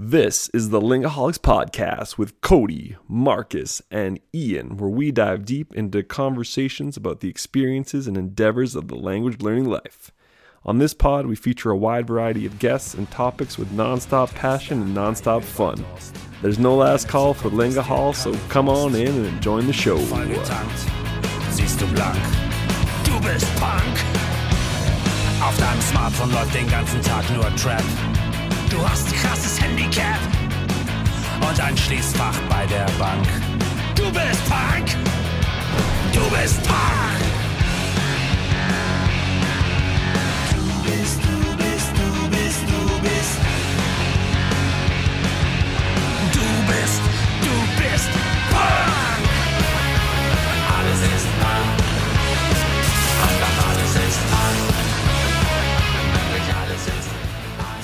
This is the Lingaholics Podcast with Cody, Marcus, and Ian, where we dive deep into conversations about the experiences and endeavors of the language learning life. On this pod, we feature a wide variety of guests and topics with nonstop passion and nonstop fun. There's no last call for Lingahol, so come on in and join the show. Auf deinem Smartphone läuft den ganzen Tag nur Trap. Du hast ein krasses Handicap und ein Schließfach bei der Bank. Du bist Punk. Du bist Punk.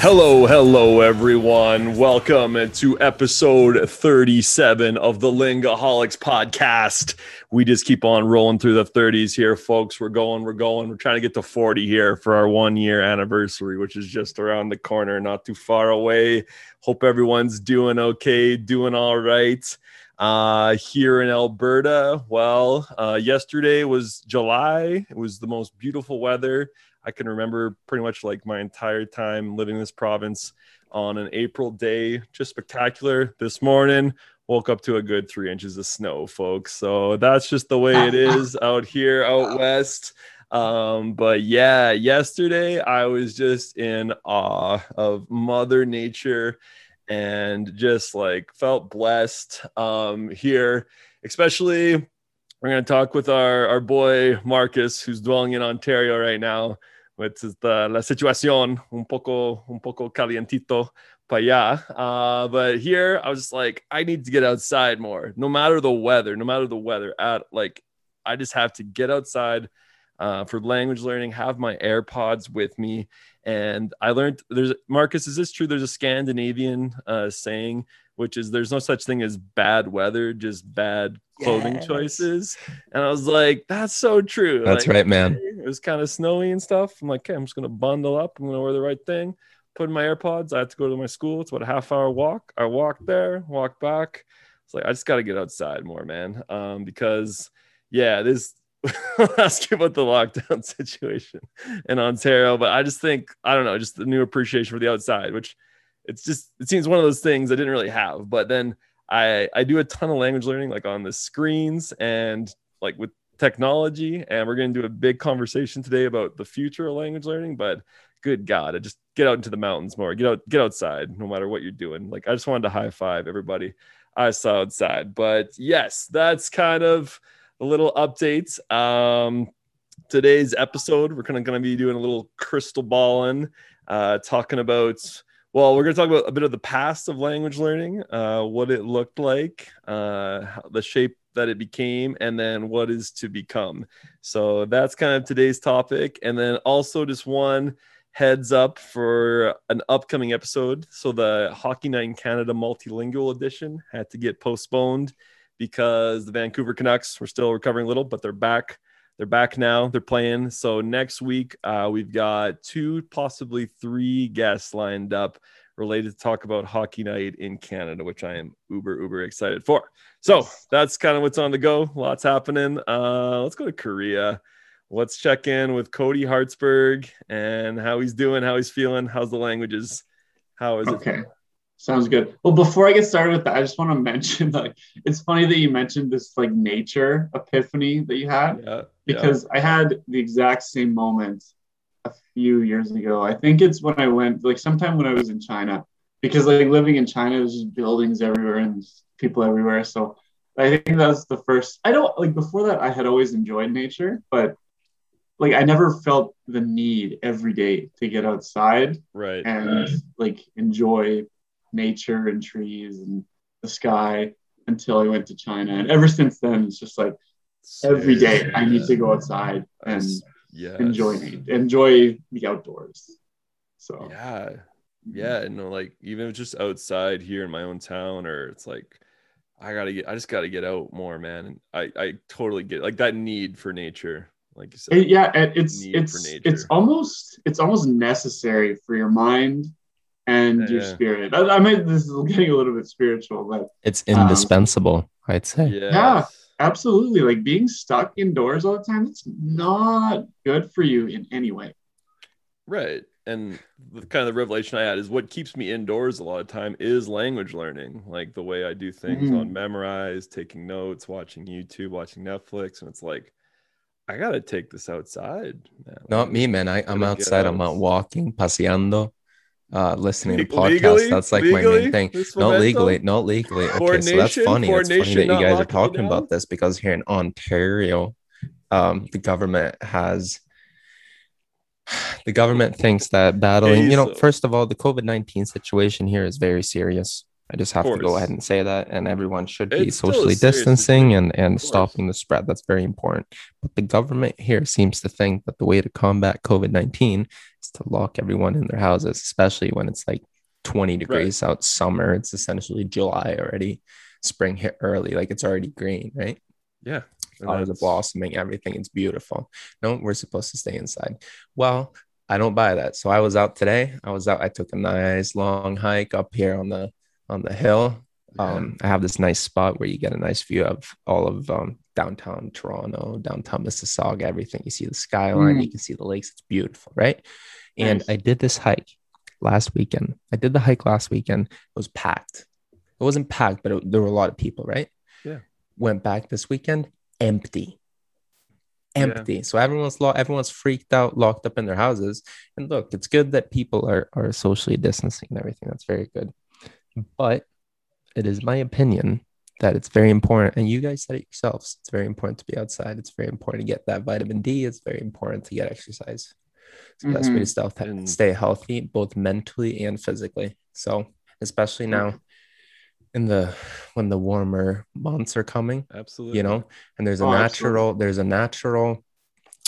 Hello, hello, everyone. Welcome to episode 37 of the Lingaholics podcast. We just keep on rolling through the 30s here, folks. We're going, we're going. We're trying to get to 40 here for our one year anniversary, which is just around the corner, not too far away. Hope everyone's doing okay, doing all right. Uh, here in Alberta, well, uh, yesterday was July. It was the most beautiful weather. I can remember pretty much like my entire time living in this province on an April day. Just spectacular. This morning, woke up to a good three inches of snow, folks. So that's just the way it is out here, out west. Um, but yeah, yesterday I was just in awe of Mother Nature and just like felt blessed um, here, especially. We're going to talk with our, our boy Marcus, who's dwelling in Ontario right now which is the la situación un poco un poco calientito para allá. Uh, but here I was just like, I need to get outside more, no matter the weather, no matter the weather. At like, I just have to get outside uh, for language learning. Have my AirPods with me, and I learned there's Marcus. Is this true? There's a Scandinavian uh, saying which is there's no such thing as bad weather, just bad clothing Yes. choices. And I was like, that's so true. That's Like, right, man. it was kind of snowy and stuff. I'm like, okay, I'm just gonna bundle up. I'm gonna wear the right thing. Put in my AirPods. I had to go to my school. It's about a half hour walk. I walked there, walked back. It's like I just got to get outside more, man. Um, because yeah, this. I'll ask you about the lockdown situation in Ontario, but I just think I don't know, just the new appreciation for the outside, which it's just it seems one of those things I didn't really have. But then I I do a ton of language learning like on the screens and like with technology and we're going to do a big conversation today about the future of language learning but good god I just get out into the mountains more. Get out get outside no matter what you're doing. Like i just wanted to high five everybody i saw outside. But yes that's kind of a little update um today's episode we're kind of going to be doing a little crystal balling uh talking about well, we're going to talk about a bit of the past of language learning, uh, what it looked like, uh, the shape that it became, and then what is to become. So that's kind of today's topic. And then also just one heads up for an upcoming episode. So the Hockey Night in Canada multilingual edition had to get postponed because the Vancouver Canucks were still recovering a little, but they're back. They're back now. They're playing. So next week, uh, we've got two, possibly three guests lined up related to talk about hockey night in Canada, which I am uber, uber excited for. So that's kind of what's on the go. Lots happening. Uh, let's go to Korea. Let's check in with Cody Hartsburg and how he's doing, how he's feeling, how's the languages, how is it? Okay. Sounds good. Well, before I get started with that, I just want to mention like it's funny that you mentioned this like nature epiphany that you had Yeah, yeah. because I had the exact same moment a few years ago. I think it's when I went like sometime when I was in China because like living in China there's just buildings everywhere and people everywhere. So I think that's the first. I don't like before that I had always enjoyed nature, but like I never felt the need every day to get outside right. and like enjoy nature and trees and the sky until I went to China. And ever since then, it's just like every day I need to go outside and yeah. enjoy enjoy the outdoors. So Yeah. Yeah. No, like even just outside here in my own town, or it's like I gotta get I just gotta get out more, man. And I, I totally get like that need for nature, like you said. Yeah, it's it's it's almost it's almost necessary for your mind and Yeah, your yeah. spirit. I, I mean, this is getting a little bit spiritual, but It's Um, indispensable, I'd say. Yeah. Absolutely, like being stuck indoors all the time, it's not good for you in any way. Right. And the kind of the revelation I had is what keeps me indoors a lot of time is language learning, like the way I do things Mm. on memorize, taking notes, watching YouTube, watching Netflix. And it's like, I got to take this outside. Man. Not me, man. I, I'm Gotta outside. I'm out. out walking, paseando, uh, listening to podcasts. legally? That's like my main thing. This Not legally, not legally. Okay, so that's funny. That's funny that you guys are talking about this because here in Ontario, um, the government has the government thinks that battling, you know, first of all, the COVID 19 situation here is very serious. I just have to go ahead and say that, and everyone should be It's socially distancing and, and stopping the spread. That's very important. But the government here seems to think that the way to combat COVID 19 is to lock everyone in their houses, especially when it's like 20 degrees out summer. It's essentially July already. Spring hit early, like it's already green, right? Yeah. Flowers are blossoming, everything is beautiful. No, we're supposed to stay inside. Well, I don't buy that. So I was out today. I was out. I took a nice long hike up here on the on the hill. Um, I have this nice spot where you get a nice view of all of um, downtown Toronto, downtown Mississauga, everything. You see the skyline, Mm. you can see the lakes. It's beautiful, right? And Nice. I did this hike last weekend. I did the hike last weekend. It was packed. It wasn't packed, but it, there were a lot of people, right? Yeah. Went back this weekend, empty. Yeah. Empty. So everyone's lo- everyone's freaked out, locked up in their houses. And look, it's good that people are are socially distancing and everything. That's very good. But it is my opinion that it's very important, and you guys said it yourselves. It's very important to be outside. It's very important to get that vitamin D. It's very important to get exercise. It's the best way to stay, And- stay healthy, both mentally and physically. So, especially now in the when the warmer months are coming, Absolutely. you know, and there's a Oh, natural, there's a natural,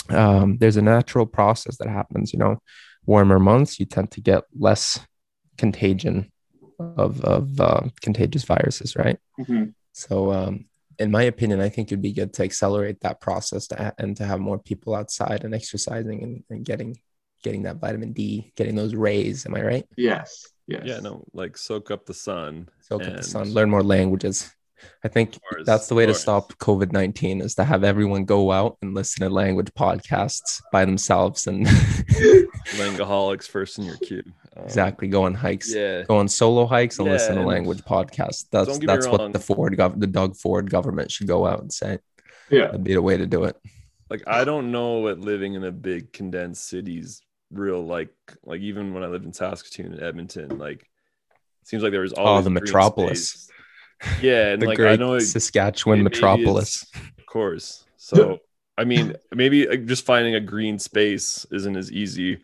um, there's a natural process that happens. You know, warmer months, you tend to get less contagion of of uh, contagious viruses, right? Mhm. So, um, in my opinion, I think it'd be good to accelerate that process to ha- and to have more people outside and exercising and, and getting getting that vitamin D, getting those rays. Am I right? Yes. Yes. Yeah, no, like soak up the sun. Soak up the sun, learn more languages. I think course, that's the way to stop COVID nineteen is to have everyone go out and listen to language podcasts by themselves and Lingaholics first in your queue. Um, exactly go on hikes, Yeah. go on solo hikes and Yeah, listen to and language podcasts. That's don't get me that's what the Ford gov- the Doug Ford government should go out and say. Yeah. That'd be the way to do it. like I don't know what living in a big condensed city's real like like even when I lived in Saskatoon and Edmonton, like it seems like there was always Oh, the metropolis. space. Yeah, and the like I know it, Saskatchewan maybe it's- metropolis. of course. So I mean, maybe like, just finding a green space isn't as easy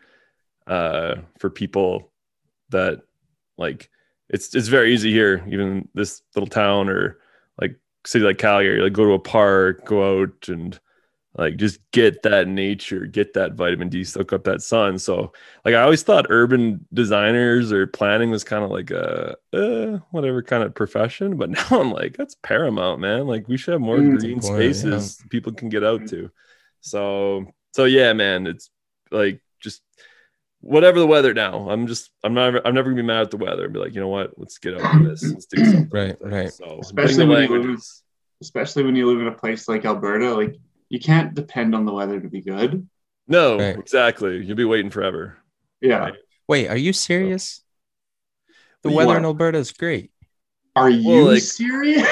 uh for people that like it's it's very easy here, even this little town or like city like Calgary, like go to a park, go out and like just get that nature, get that vitamin D, soak up that sun. So like I always thought urban designers or planning was kind of like a uh, whatever kind of profession, but now I'm like that's paramount, man. Like we should have more Mm. green Important, yeah. spaces people can get out to. So so yeah, man, it's like just whatever the weather now. I'm just I'm not I'm never gonna be mad at the weather and be like, you know what, let's get out of this. Let's do something. Right, right. So Especially learning the when you live. Especially when you live in a place like Alberta, like you can't depend on the weather to be good. No, Right. exactly. You'll be waiting forever. Yeah. Right. Wait, are you serious? The What? weather in Alberta is great. Are you like- serious?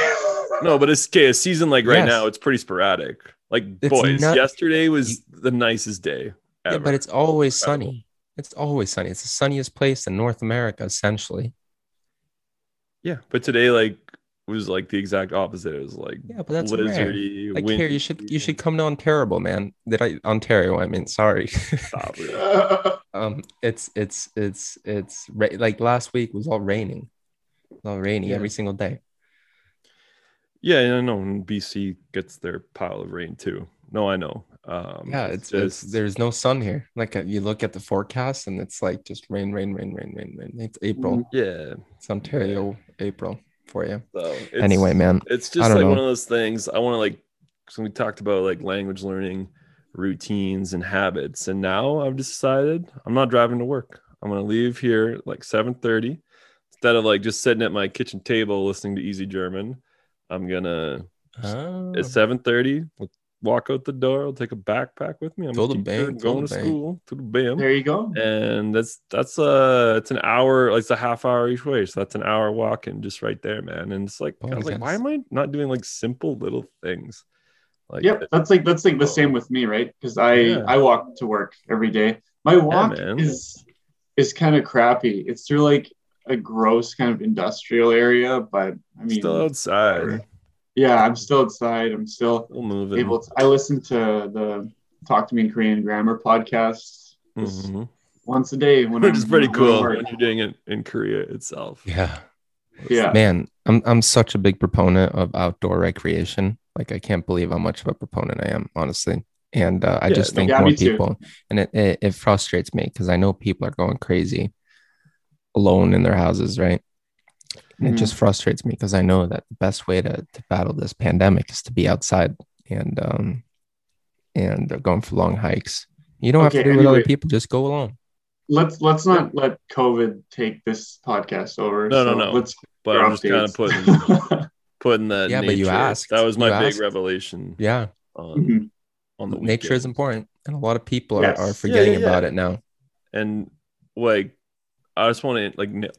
No, but it's okay. A season like right Yes. now, it's pretty sporadic. Like It's boys, not- yesterday was the nicest day ever. Yeah, but it's always Incredible. sunny. It's always sunny. It's the sunniest place in North America, essentially. yeah, but today like was like the exact opposite. It was like Yeah, but that's rare. blizzardy. Like here, you should you should come to Ontario, man. Did I Ontario? I mean, sorry. Stop it. um, it's it's it's it's ra- like last week was all raining, all rainy Yeah. every single day. Yeah, I know. And BC gets their pile of rain too. No, I know. Um, Yeah, it's, it's there's no sun here. Like uh, you look at the forecast and it's like just rain, rain, rain, rain, rain, rain. It's April. Mhm. yeah. It's Ontario April for you. So it's, Anyway, man. it's just like know. one of those things. I want to like. So we talked about like language learning routines and habits, and now I've decided I'm not driving to work. I'm gonna leave here at like 7:30. Instead of like just sitting at my kitchen table listening to Easy German, I'm gonna Oh. at 7:30 we'll walk out the door. I'll take a backpack with me. I'm Go a to teacher, Bam, going to to Bam. school to the BAM. There you go. and that's that's uh it's an hour like it's a half hour each way so that's an hour walking just right there man and it's like Oh, I was like why am I not doing like simple little things like Yep, that's like that's like the same with me, right? Because I Yeah. I walk to work every day. My walk man. is is kind of crappy. It's through like a gross kind of industrial area, but I mean, still outside whatever. Yeah, I'm still outside. I'm still still moving able to. I listen to the Talk to Me in Korean Grammar podcast just Mhm. once a day when which I'm is pretty cool work. when you're doing it in Korea itself Yeah. Yeah, Man, I'm I'm such a big proponent of outdoor recreation. Like I can't believe how much of a proponent I am, honestly. And uh, I Yeah, just think yeah, more me too. people, and it, it it frustrates me because I know people are going crazy alone in their houses, right? And Mhm. it just frustrates me because I know that the best way to to battle this pandemic is to be outside and um and uh, going for long hikes. You don't have to Okay, do it with other people; just go alone. let's let's not let COVID take this podcast over. No, no, so no. Let's but I'm just kind of putting putting that Yeah, but you asked. that was my You big asked. revelation Yeah, on Mhm. on the nature is important, and a lot of people are, Yes. are Yeah, forgetting yeah, yeah. about it now. and like I just want to like n-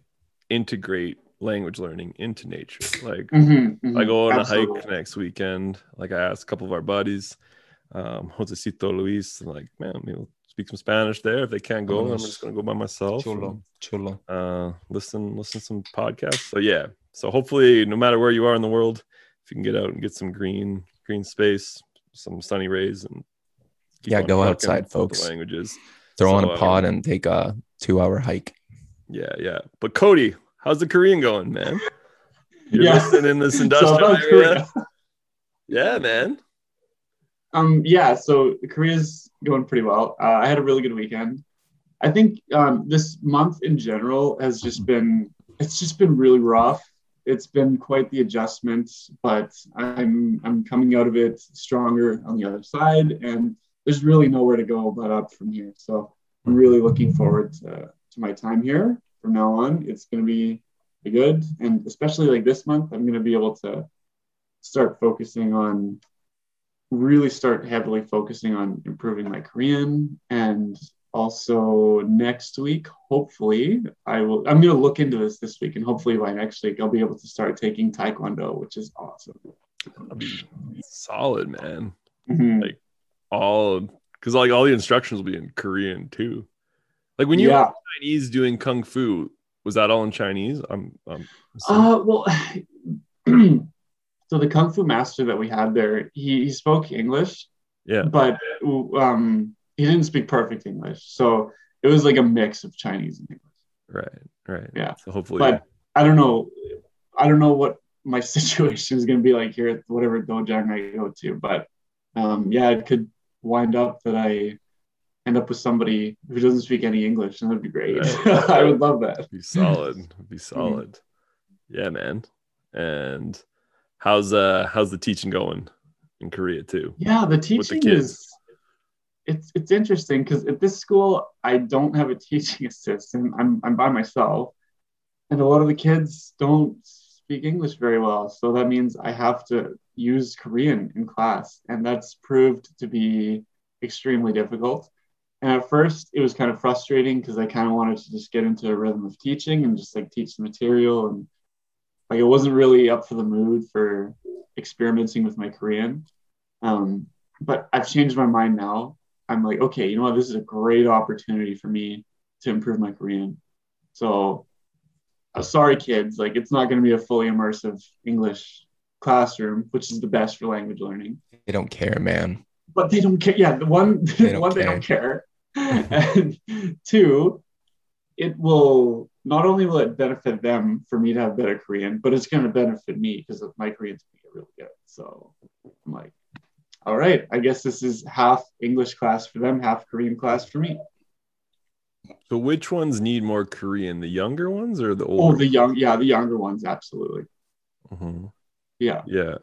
integrate language learning into nature. Like Mhm, mhm. I go on a hike next weekend. Like I asked a couple of our buddies, um, Josecito Luis, and like, man, we'll speak some Spanish there. If they can't go, I'm just gonna go by myself. Chulo, chulo. and, uh, listen, listen to some podcasts. So yeah. So hopefully, no matter where you are in the world, if you can get out and get some green, green space, some sunny rays, and Yeah, go outside, folks. The languages. Throw on So, a um, pod and take a two-hour hike. Yeah, yeah. But Cody, how's the Korean going, man? You're Yeah. listening in this So industrial about area. Yeah, man. Um, yeah, so Korea's going pretty well. Uh, I had a really good weekend. I think um, this month in general has just been it's just been really rough. It's been quite the adjustment, but I'm I'm coming out of it stronger on the other side, and there's really nowhere to go but up from here. So I'm really looking forward to, to my time here from now on. It's going to be good, and especially like this month, I'm going to be able to start focusing on really start heavily focusing on improving my Korean and also next week hopefully I will I'm going to look into this this week and hopefully by next week I'll be able to start taking taekwondo which is awesome. Solid, man. Mhm. All because like all the instructions will be in Korean too. Like when you yeah. were Chinese doing kung fu, was that all in Chinese? I'm, I'm Uh well so the kung fu master that we had there he, he spoke English yeah. but um he didn't speak perfect English. So it was like a mix of Chinese and English. Right, right. Yeah. So hopefully, but I don't know. I don't know what my situation is going to be like here at whatever dojang I go to, but um, yeah, it could wind up that I end up with somebody who doesn't speak any English, and that'd be great. Right. I would love that. be solid. Be solid. Yeah, man. And how's uh how's the teaching going in Korea too? Yeah, the the teaching kids. is it's it's interesting because at this school I don't have a teaching assistant. I'm I'm by myself, and a lot of the kids don't speak English very well. So that means I have to use Korean in class, and that's proved to be extremely difficult. And at first, it was kind of frustrating because I kind of wanted to just get into a rhythm of teaching and just like teach the material, and like I wasn't really up for the mood for experimenting with my Korean. Um, but I've changed my mind now. I'm like, okay, you know what? This is a great opportunity for me to improve my Korean. So, uh, sorry, kids, like it's not going to be a fully immersive English classroom, which is the best for language learning. They don't care, man. But they don't care. Yeah, the one, They one, they don't care. and two, it will not only will it benefit them for me to have better Korean, but it's going to benefit me because my Korean's going to get really good. So I'm like, all right, I guess this is half English class for them, half Korean class for me. So which ones need more Korean? The younger ones or the older? Oh, older? the young, yeah, the younger ones, absolutely. Mhm. Yeah, Yeah.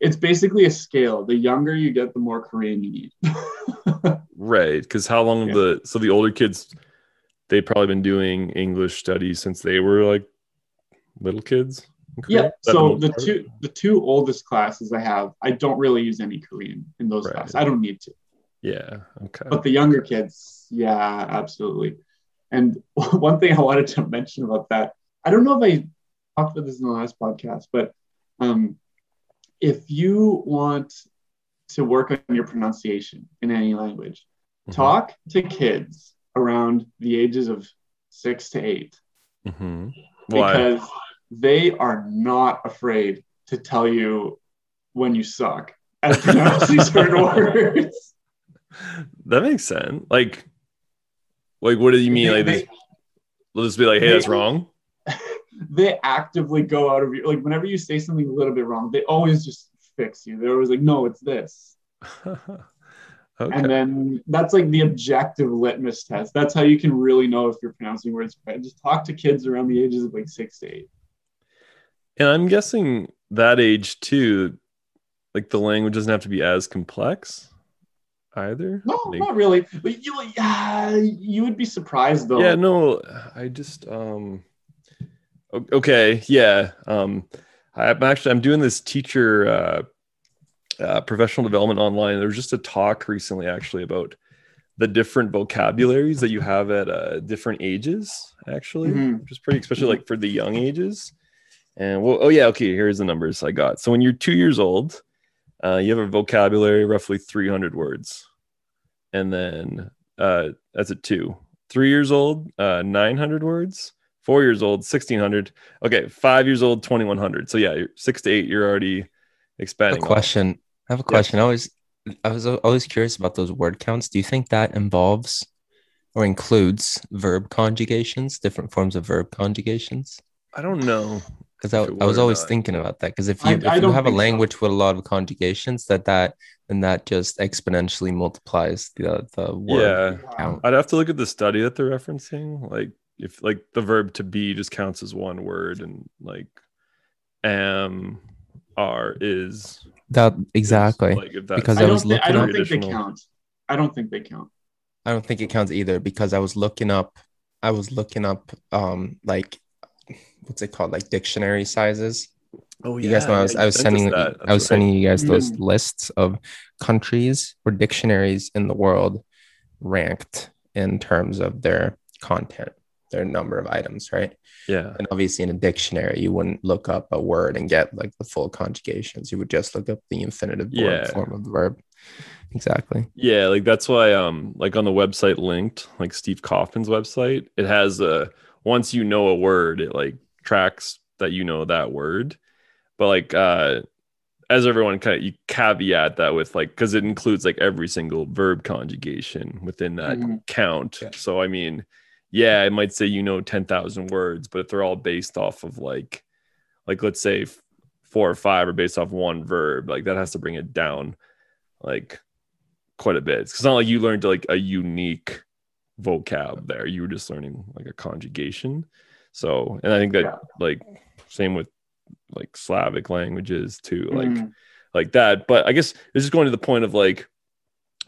it's basically a scale. The younger you get, the more Korean you need. Right. Because how long Yeah. the so the older kids they've probably been doing English studies since they were like little kids. Yeah. So the part? two the two oldest classes I have, I don't really use any Korean in those Right. classes. I don't need to. Yeah. Okay. But the younger kids, yeah, absolutely. And one thing I wanted to mention about that, I don't know if I talked about this in the last podcast, but um, if you want to work on your pronunciation in any language, Mhm. talk to kids around the ages of six to eight Mhm. Because they are not afraid to tell you when you suck at pronouncing certain words. That makes sense. Like, like what do you mean? They- Like, they- this, they'll just be like, "Hey, they- that's wrong." they actively go out of your like whenever you say something a little bit wrong, they always just fix you. They're always like, no, it's this. okay. And then that's like the objective litmus test. That's how you can really know if you're pronouncing words right. Just talk to kids around the ages of like six to eight. And I'm guessing that age too, like the language doesn't have to be as complex either. No, Like- not really. But you yeah, you would be surprised though. yeah, no, I just um okay, yeah. Um I'm actually I'm doing this teacher uh, uh professional development online. There was just a talk recently actually about the different vocabularies that you have at uh, different ages, actually, Mhm. which is pretty, especially like for the young ages. And well, oh yeah, okay. Here's the numbers I got. So when you're two years old, uh, you have a vocabulary roughly 300 words, and then uh, that's at two. Three years old, uh, 900 words. Four years old, 1600. Okay, five years old, 2100. So yeah, you're six to eight, you're already expanding. a on. question. I have a question. I always, I was always curious about those word counts. Do you think that involves or includes verb conjugations, different forms of verb conjugations? I don't know. Because I, I was always not. thinking about that. Because if I- you if I you have a think so. language with a lot of conjugations, that that and that just exponentially multiplies the the word Yeah. count. I'd have to look at the study that they're referencing. Like if like the verb to be just counts as one word and like am are is That is, exactly. like if that's Because I I don't, was I don't up- think they count. I don't think they count. I don't think it counts either because I was looking up I was looking up um like what's it called like dictionary sizes. Oh yeah, You guys know I was I was sending I was sending you guys those Mm. lists of countries or dictionaries in the world ranked in terms of their content, their number of items, right? yeah And obviously in a dictionary you wouldn't look up a word and get like the full conjugations. You would just look up the infinitive form- Yeah. form of the verb. Exactly. yeah like that's why um like on the website LingQ like Steve Kaufmann's website it has a once you know a word it like tracks that you know that word but like uh as everyone kind of you caveat that with like because it includes like every single verb conjugation within that Mhm. count Yeah. so i mean yeah it might say you know 10,000 words but if they're all based off of like like let's say four or five are based off one verb like that has to bring it down like quite a bit. It's not like you learned like a unique vocab there. You were just learning like a conjugation. So and i think that like same with like slavic languages too like Mm. like that. But i guess this is going to the point of like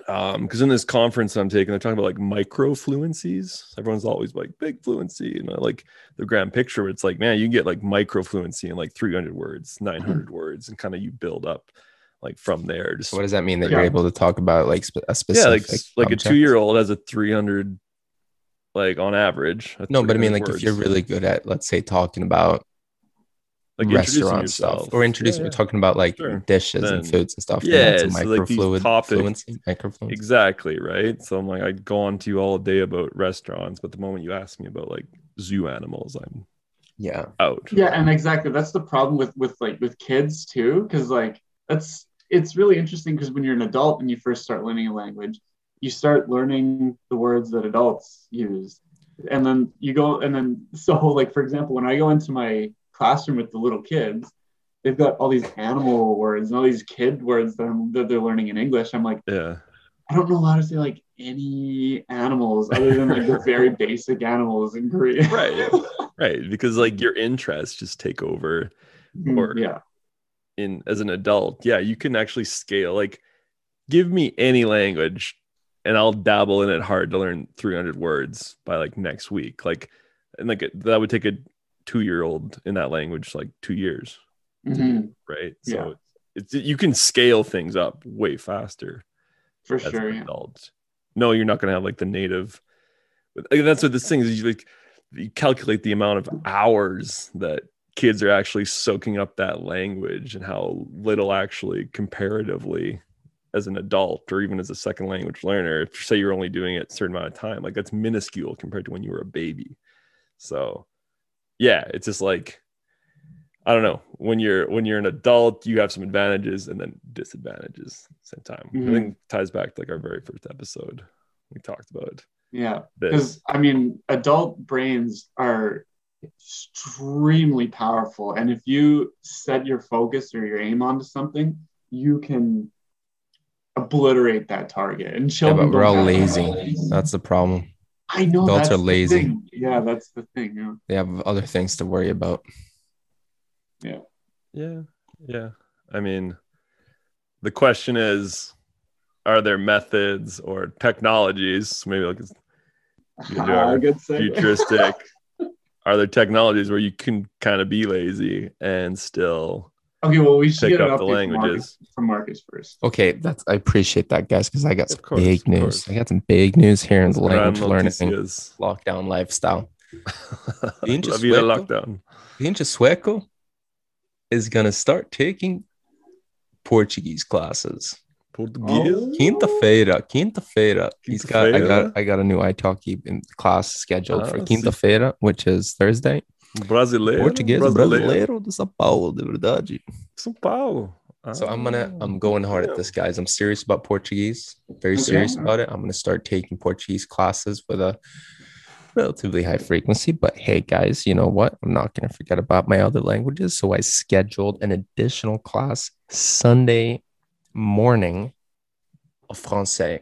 um because in this conference i'm taking they're talking about like micro fluencies everyone's always like big fluency. And I like the grand picture where it's like man you can get like micro fluency in like 300 words 900 words and kind of you build up like from there just So what does that mean that Yeah. you're able to talk about like spe- a specific yeah like like a two year old has a 300 like on average No, but I mean 300 like if you're really good at let's say talking about like restaurant stuff or introducing Yeah, we're talking about like Sure. dishes Then- and foods and stuff. yeah, that's a so, like, these microfluid topics- fluency, microfluency. Exactly, right? So I'm like, I go on to you all day about restaurants, but the moment you ask me about like zoo animals, I'm Yeah. out. Yeah, and exactly that's the problem with with like with kids too, because like that's it's really interesting because when you're an adult and you first start learning a language, you start learning the words that adults use, and then you go and then so like for example, when I go into my classroom with the little kids, they've got all these animal words and all these kid words that, I'm, that they're learning in English. I'm like, Yeah. I don't know how to say like any animals other than like the very basic animals in Korean. Right. Right. Because like your interests just take over mm-hmm. Or- yeah. in as an adult. Yeah, you can actually scale. Like, give me any language and I'll dabble in it hard to learn 300 words by like next week. Like, and like that would take a two year old in that language like two years, Mhm, right? Yeah. So it's you can scale things up way faster for as sure. an Yeah. No, you're not going to have like the native. like, that's what this thing is. You like you calculate the amount of hours that kids are actually soaking up that language and how little actually comparatively as an adult or even as a second language learner if you say you're only doing it a certain amount of time like that's minuscule compared to when you were a baby so yeah it's just like i don't know when you're when you're an adult you have some advantages and then disadvantages at the same time Mhm. i think it ties back to like our very first episode we talked about Yeah. this Because I mean, adult brains are extremely powerful, and if you set your focus or your aim onto something, you can obliterate that target. And Yeah, children but we're all have lazy. that. That's the problem. I know adults that's are the lazy. thing. Yeah, that's the thing. Yeah. They have other things to worry about. Yeah, yeah. Yeah. I mean, the question is, are there methods or technologies, maybe like it's You are good segue. futuristic, are there technologies where you can kind of be lazy and still Okay, well, we should pick get an up the update from Marcus, languages? from Marcus first. Okay, that's I appreciate that, guys, because I got Of some course, big of news. course. I got some big news here in the Gran language learning noticias. lockdown lifestyle. Being La just vida sueco. lockdown. Pinche Sueco is gonna start taking Portuguese classes. Portuguese. Oh. Quinta-feira, quinta-feira. He's got I Quinta-feira? got I got a new italki in class scheduled for Ah, quinta-feira, which is Thursday. Brasileiro. Português Brasileiro. brasileiro de São Paulo, de verdade. São Paulo. So I'm gonna Ah. I'm going hard at this, guys. I'm serious about Portuguese. Very Okay. serious about it. I'm gonna start taking Portuguese classes with a relatively high frequency. But hey, guys, you know what? I'm not gonna forget about my other languages. So I scheduled an additional class Sunday morning of Francais.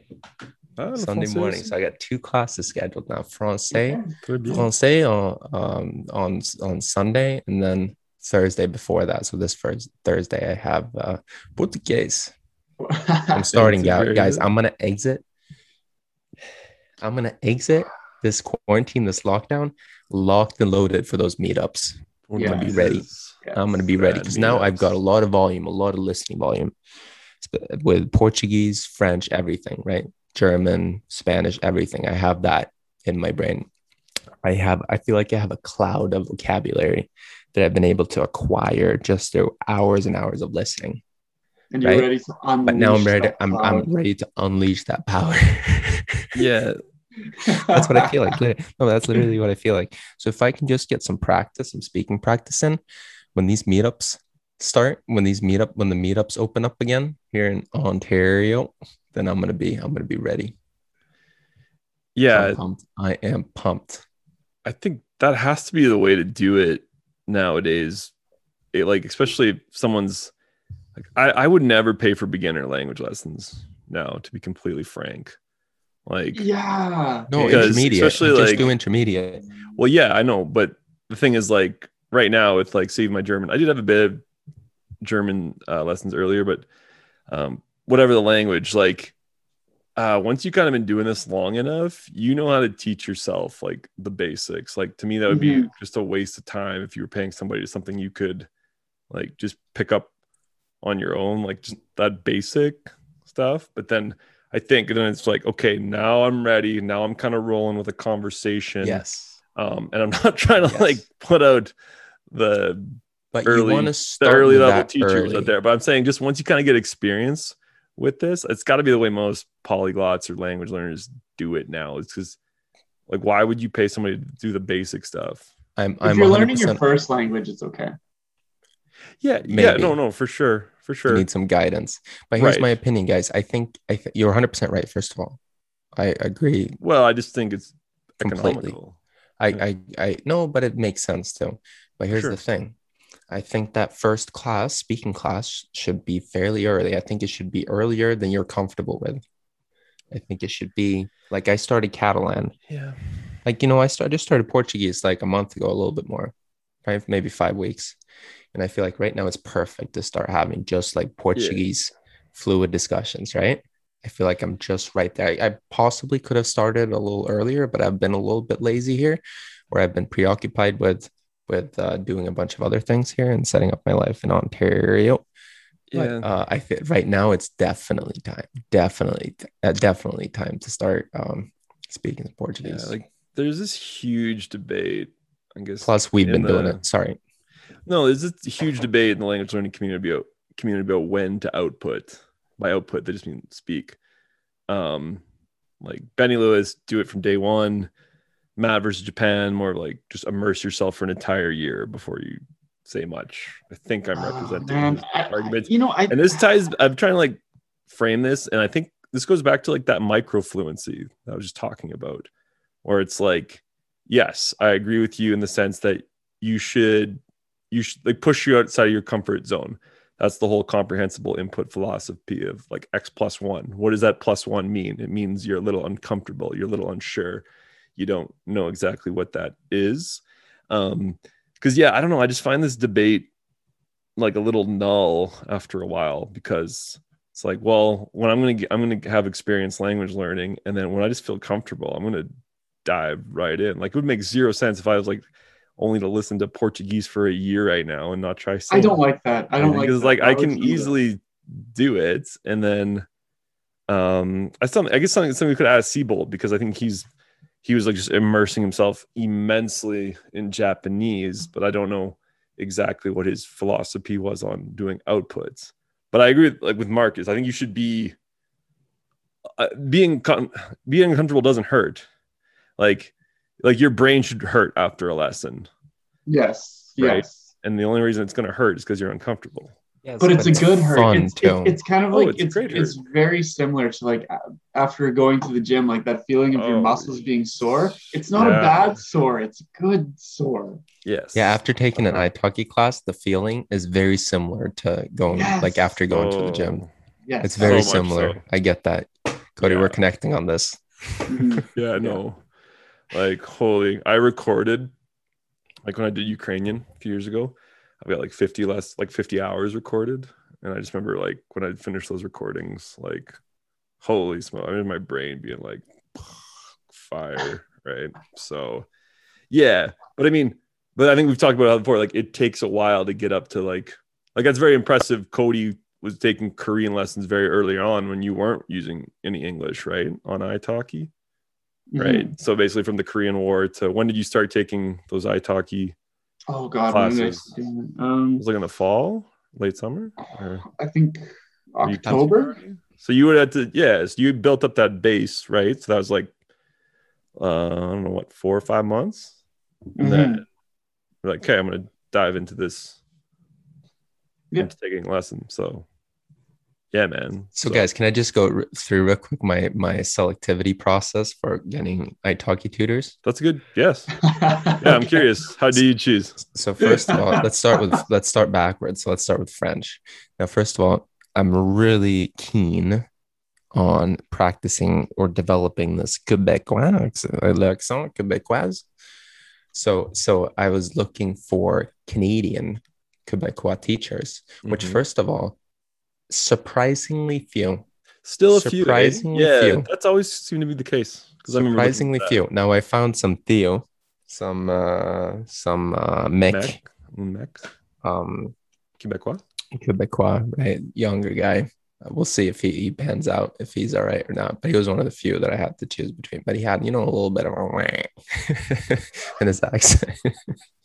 Ah, Sunday morning. aussi. So I got two classes scheduled now. Francais, Très bien. Francais on um, on on Sunday, and then Thursday before that. So this first Thursday I have uh, Portuguese. I'm starting out, guys. good. I'm gonna exit. I'm gonna exit this quarantine, this lockdown, locked and loaded for those meetups. I'm Yeah. gonna be ready. I'm gonna be ready because now I've got a lot of volume, a lot of listening volume with Portuguese, French, everything, right? German, Spanish, everything. I have that in my brain. I have, I feel like I have a cloud of vocabulary that I've been able to acquire just through hours and hours of listening. and you're Right? ready to unleash But now I'm ready. that I'm, power. I'm ready to unleash that power. Yeah, that's what I feel like. No, that's literally what I feel like. So if I can just get some practice, some speaking practice in, when these meetups start, when these meetup, when the meetups open up again here in Ontario, then I'm gonna be, I'm gonna be ready. yeah. I'm pumped. I am pumped. I think that has to be the way to do it nowadays. It, like, especially if someone's like, I, I would never pay for beginner language lessons now, to be completely frank. Like, yeah. No, intermediate. especially, just like- do intermediate. well, yeah, I know, but the thing is, like, right now with like, save my German, I did have a bit of German uh, lessons earlier, but um, whatever the language, like, uh, once you kind of been doing this long enough, you know how to teach yourself like the basics. Like to me, that would be Mhm. just a waste of time if you were paying somebody to something you could like just pick up on your own, like just that basic stuff. But then I think then it's like, okay, now I'm ready. Now I'm kind of rolling with a conversation. Yes. Um, and I'm not trying to Yes. like put out the But early- you want to the start early level teachers early. out there. But I'm saying just once you kind of get experience with this, it's got to be the way most polyglots or language learners do it now. It's because like why would you pay somebody to do the basic stuff? I'm, If I'm you're learning your first language, it's okay. Yeah, yeah, no, no, for sure, for sure. need some guidance. But here's Right. my opinion, guys. I think I th- you're 100% right. First of all, I agree well, I just think it's Completely. economical. I, Yeah. I, I no, but it makes sense too. But here's Sure. the thing. I think that first class, speaking class, should be fairly early. I think it should be earlier than you're comfortable with. I think it should be like I started Catalan. Yeah, Like, you know, I started just started Portuguese like a month ago, a little bit more, right? Maybe five weeks. And I feel like right now it's perfect to start having just like Portuguese fluid discussions, right? I feel like I'm just right there. I, I possibly could have started a little earlier, but I've been a little bit lazy here, where I've been preoccupied with with uh, doing a bunch of other things here and setting up my life in Ontario. Yeah. But, uh, I right now it's definitely time, definitely, uh, definitely time to start um, speaking the yeah. Portuguese. Like there's this huge debate. I guess Plus, we've been doing it. Sorry. No, there's this huge debate in the language learning community about community about when to output. By output, they just mean speak. Um, like Benny Lewis, do it from day one. Matt versus Japan, more like just immerse yourself for an entire year before you say much. I think I'm Oh, representing man. his I- arguments. You know, I And this ties, I'm trying to like frame this, and I think this goes back to like that micro fluency that I was just talking about, where it's like, yes, I agree with you in the sense that you should, you should like push you outside of your comfort zone. That's the whole comprehensible input philosophy of like X plus one. What does that plus one mean? It means you're a little uncomfortable, you're a little unsure, you don't know exactly what that is. Um, because yeah, I don't know. I just find this debate like a little null after a while because it's like, well, when I'm gonna get, I'm gonna have experience language learning, and then when I just feel comfortable, I'm gonna dive right in. Like it would make zero sense if I was like only to listen to Portuguese for a year right now and not try. I don't like that. I don't like because like I can that. easily do it, and then um, I some I guess something something we could add Siebold because I think he's he was like just immersing himself immensely in Japanese, but I don't know exactly what his philosophy was on doing outputs. But I agree with, like with Marcus. I think you should be uh, being con- being uncomfortable doesn't hurt. Like like your brain should hurt after a lesson, Yes. Right. Yes. and the only reason it's going to hurt is because you're uncomfortable. Yes, But it's a good hurt. It's, too. it's, it's kind of Oh, like it's it's, it's very similar to like after going to the gym, like that feeling of your Oh. muscles being sore. It's not Yeah. a bad sore. It's a good sore. Yes. yeah, after taking an Uh-huh. italki class, the feeling is very similar to going Yes. like after going to the gym. Oh, Yes. It's very So similar. so. I get that. Cody, Yeah. we're connecting on this. Mhm. Yeah, I know. Like, holy, I recorded like when I did Ukrainian a few years ago. I've got like 50 less, like 50 hours recorded. And I just remember like when I finished those recordings, like, holy smoke, I mean, my brain being like fire, right? So, yeah. But I mean, but I think we've talked about it before. Like, it takes a while to get up to like, like, that's very impressive. Cody was taking Korean lessons very early on when you weren't using any English, right? On italki right? Mhm. So basically, from the Korean War to when did you start taking those italki? Oh God. I doing it? Um, Was like in the fall, late summer, or I think October. So you would have to, yes, you built up that base, right? So that was like, uh, I don't know what, four or five months, and Mhm. then like, okay, I'm gonna dive into this, Yeah. taking lesson. So, yeah, man. So, guys, can I just go r- through real quick my my selectivity process for getting italki tutors? that's a good, yes. Yeah, I'm curious. How do you choose? So first of all, let's start with let's start backwards. So let's start with French. Now, first of all, I'm really keen on practicing or developing this Quebecois accent, uh, l'accent Quebecois. So so I was looking for Canadian Quebecois teachers, which Mhm. first of all, surprisingly few. Still a few. eh? surprisingly Yeah, few. that's always seemed to be the case. I remember looking at Surprisingly that. few. Now I found some Theo, some uh some uh mech, Mec, Mec, um Quebecois. Quebecois, right? Younger guy. Uh, We'll see if he, he pans out, if he's all right or not. But he was one of the few that I had to choose between. But he had, you know, a little bit of a wah in his accent.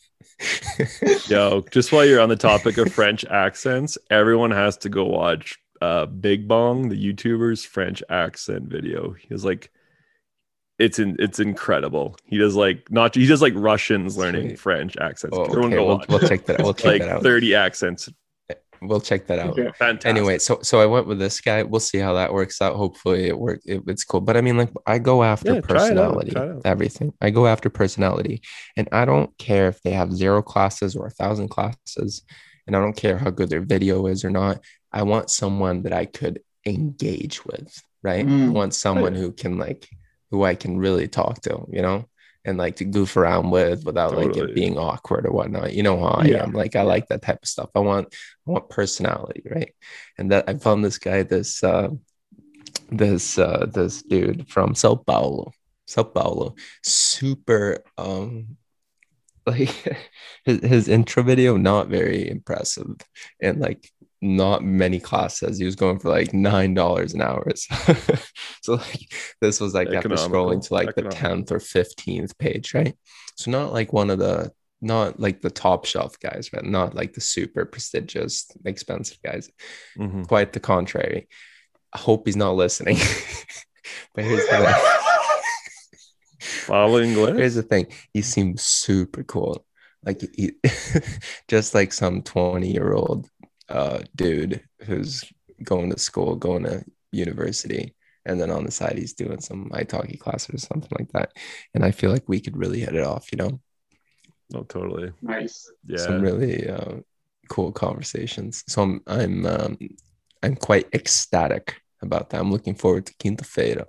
Yo, just while you're on the topic of French accents, everyone has to go watch uh Big Bong, the YouTuber's French accent video. He was like it's in it's incredible. He does like not he does like Russians learning Sweet. French accents. Oh, Everyone okay, go we'll, watch. we'll check that. We'll check like that out. 30 accents. We'll check that out. Okay. Fantastic. Anyway, so so I went with this guy. We'll see how that works out. Hopefully, it work. It, it's cool. But I mean, like, I go after Yeah, try it out, personality. try it. Everything. I go after personality, and I don't care if they have zero classes or a thousand classes, and I don't care how good their video is or not. I want someone that I could engage with. Right. I Mm. want someone who can like who I can really talk to. You know. And like to goof around with without like it being awkward or whatnot. You know how I Yeah. am. Like I like that type of stuff. I want I want personality, right? and that I found this guy, this uh, this uh this dude from Sao Paulo, Sao Paulo, super um like his, his intro video not very impressive and like not many classes he was going for like nine dollars an hour so, so like this was like after Economical. scrolling to like the 10th or 15th page right so not like one of the not like the top shelf guys right not like the super prestigious expensive guys Mhm. quite the contrary. I hope he's not listening. but here's the thing. Following Here's the thing. He seems super cool. Like he just like some 20 year old uh dude who's going to school, going to university. And then on the side, he's doing some italki class or something like that. And I feel like we could really hit it off, you know, Oh, totally. Nice. Yeah. some really uh, cool conversations. So I'm I'm um, I'm quite ecstatic about that. I'm looking forward to Quinta Feira.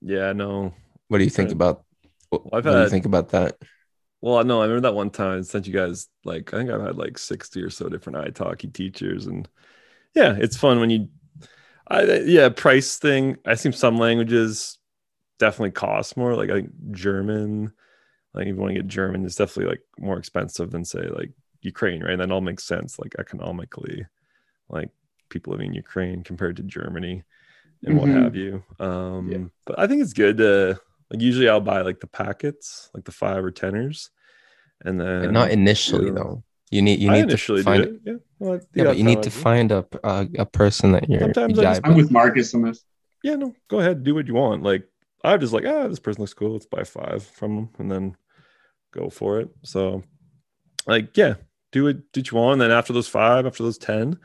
yeah. No. What do you think Right. about? What, I've what do you think about that? Well, no, I remember that one time I sent you guys like I think I've had like 60 or so different italki teachers and yeah, it's fun when you I yeah, price thing. I think some languages definitely cost more. Like I think German, like if you want to get German, it's definitely like more expensive than say like Ukraine, right? And that all makes sense like economically, like people living in Ukraine compared to Germany and what Mhm. have you. Um Yeah. but I think it's good to like usually I'll buy like the packets, like the five or teners. And then But not initially yeah. though. You need you I need to find it. Yeah. Well, yeah, but you need to find a a, a person that you're Sometimes you I just, I'm with. with Marcus on this. yeah, no, go ahead, do what you want. Like I'm just like, ah, this person looks cool. Let's buy five from them and then go for it. So like, yeah, do it, do what you want. And then after those five, after those 10,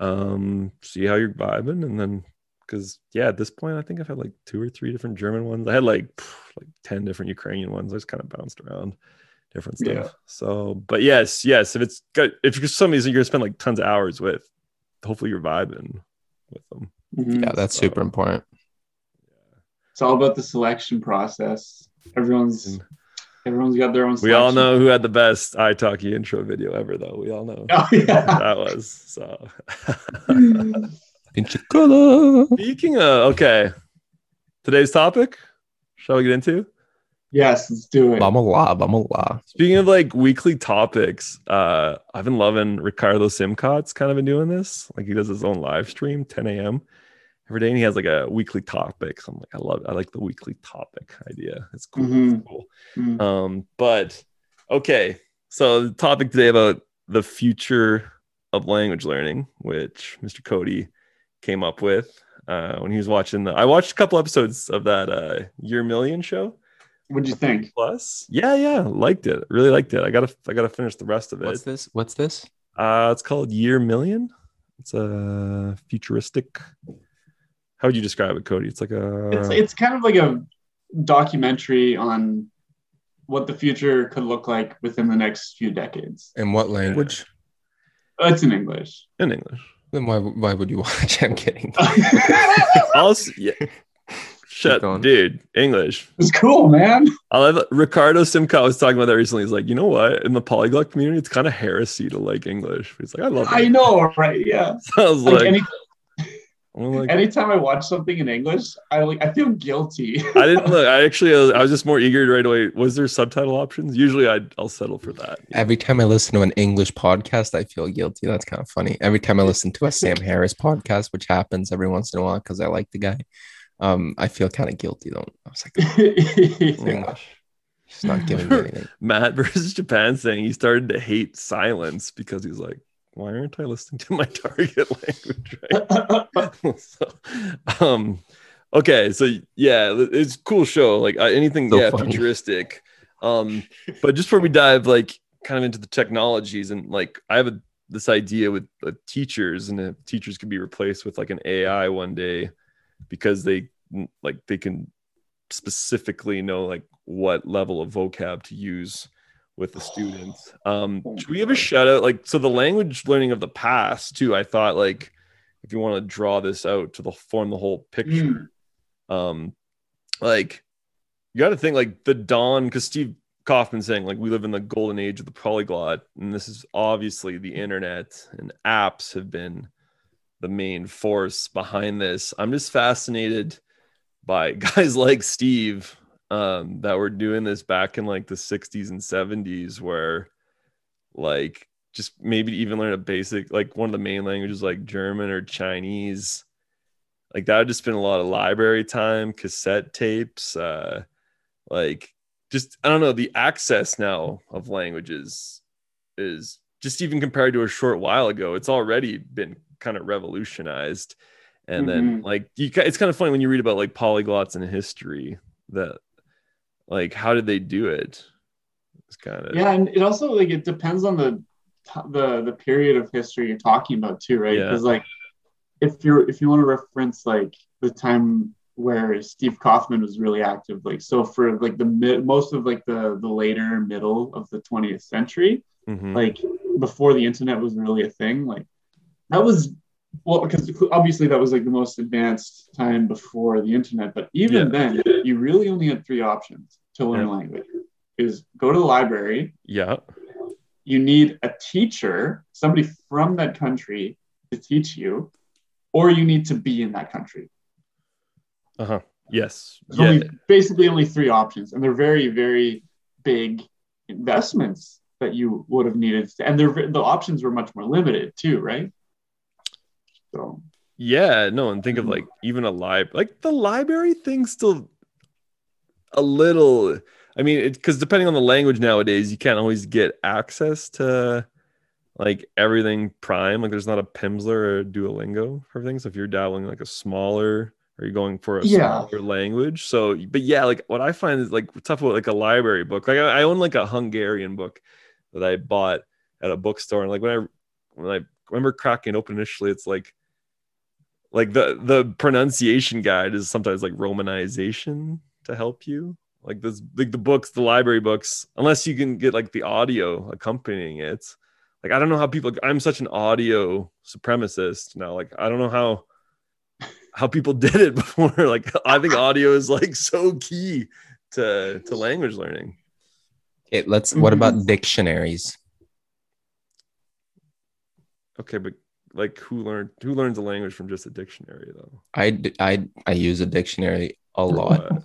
um, see how you're vibing. And then because yeah, at this point, I think I've had like two or three different German ones. I had like pff, like 10 different Ukrainian ones. I just kind of bounced around different stuff. Yeah. So, but yes, yes, if it's good, if you're somebody you're gonna spend like tons of hours with, hopefully you're vibing with them. Mhm. Yeah, that's So- super important. It's all about the selection process. Everyone's And- everyone's got their own. We all know who had the best iTalki intro video ever, though. We all know Oh yeah. that was so. Pinche cola. Speaking of, okay, today's topic, shall we get into? yes, let's do it. Vamos lá, vamos lá. Speaking of like weekly topics, uh, I've been loving Ricardo Simcott's kind of been doing this. Like he does his own live stream, 10 a.m. every day, and he has like a weekly topic. So I'm like, I love, I like the weekly topic idea. It's cool. Mhm. It's cool. Mm. Um, but okay, so the topic today about the future of language learning, which Mr. Cody came up with uh, when he was watching the. I watched a couple episodes of that uh, Year Million show. What'd you think? Plus, yeah, yeah, liked it. Really liked it. I gotta, I gotta finish the rest of it. What's this? What's this? Uh, it's called Year Million. It's a futuristic. How would you describe it, Cody? It's like a. It's it's kind of like a documentary on what the future could look like within the next few decades. In what language? Oh, it's in English. in English. Then why why would you watch? I'm kidding. Also, yeah. Shut, going. dude. English. it's cool, man. I love Ricardo Simcott was talking about that recently. He's like, you know what? In the polyglot community, it's kind of heresy to like English. He's like, I love It. I know, right? Yeah. I was Like, like, any, I'm like anytime I watch something in English, I like I feel guilty. I didn't look. I actually, I was just more eager right away. Was there subtitle options? Usually, I'd, I'll settle for that. Every time I listen to an English podcast, I feel guilty. That's kind of funny. Every time I listen to a Sam Harris podcast, which happens every once in a while because I like the guy, um, I feel kind of guilty though. I was like, yeah. English. He's not giving me anything. Matt versus Japan saying he started to hate silence because he's like, why aren't I listening to my target language? Right. so, um, okay, so yeah, it's a cool show. Like uh, anything, So yeah, funny. futuristic. Um, but just before we dive, like, kind of into the technologies, and like, I have a, this idea with uh, teachers, and if teachers could be replaced with like an AI one day because they like they can specifically know like what level of vocab to use with the students. Um, should we give a shout out? Like, so the language learning of the past too. I thought like if you want to draw this out to the form the whole picture, um, like you got to think like the dawn because Steve Kaufmann saying like we live in the golden age of the polyglot, and this is obviously the internet and apps have been the main force behind this. I'm just fascinated by guys like Steve um, that were doing this back in like the 60s and 70s, where like just maybe even learn a basic, like one of the main languages like German or Chinese. Like that would just been a lot of library time, cassette tapes, uh, like just I don't know, the access now of languages is just even compared to a short while ago, it's already been kind of revolutionized. And then Mhm. like you, it's kind of funny when you read about like polyglots in history that like how did they do it? It's kind of Yeah, and it also like it depends on the the the period of history you're talking about too, right? Yeah. Because like if you're if you want to reference like the time where Steve Kaufmann was really active, like so for like the mid most of like the the later middle of the 20th century, Mhm. like before the internet was really a thing, like that was well because obviously that was like the most advanced time before the internet, but even Yeah. then you really only had three options to learn Yeah. language. Is go to the library, yeah. you need a teacher, somebody from that country to teach you, or you need to be in that country. Uh-huh. Yes. There's Yeah. only basically only three options, and they're very, very big investments that you would have needed. And they're the options were much more limited too, right? So Yeah, no, and think of hmm. like even a lib like the library thing still a little I mean, because depending on the language nowadays, you can't always get access to like everything prime. Like there's not a Pimsleur or a Duolingo for things. So if you're dabbling like a smaller or you're going for a Yeah. smaller language. So but yeah, like what I find is like tough about like a library book. Like I, I own like a Hungarian book that I bought at a bookstore. And like when I when I remember cracking open initially, it's like like the the pronunciation guide is sometimes like romanization to help you like this like the books the library books unless you can get like the audio accompanying it like i don't know how people i'm such an audio supremacist now like i don't know how how people did it before like i think audio is like so key to to language learning Okay, let's. What about Mhm. dictionaries? okay but like who learned who learns a language from just a dictionary though i i, I use a dictionary a lot. What?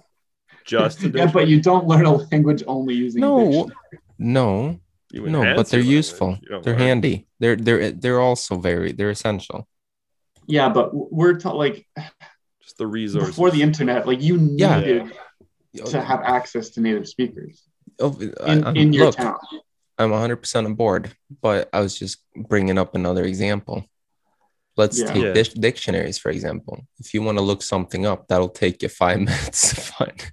just a yeah, but you don't learn a language only using a No, dictionary. no, no, but they're language. useful. They're learn. handy. They're they're they're also very they're essential. Yeah, but we're ta- like just the resource before the internet, like you Yeah. needed to have access to native speakers Oh, I- in, I'm- in your look, town. I'm 100% on board, but I was just bringing up another example. Let's Yeah. take Yeah. dic- dictionaries, for example. If you want to look something up, that'll take you five minutes to find,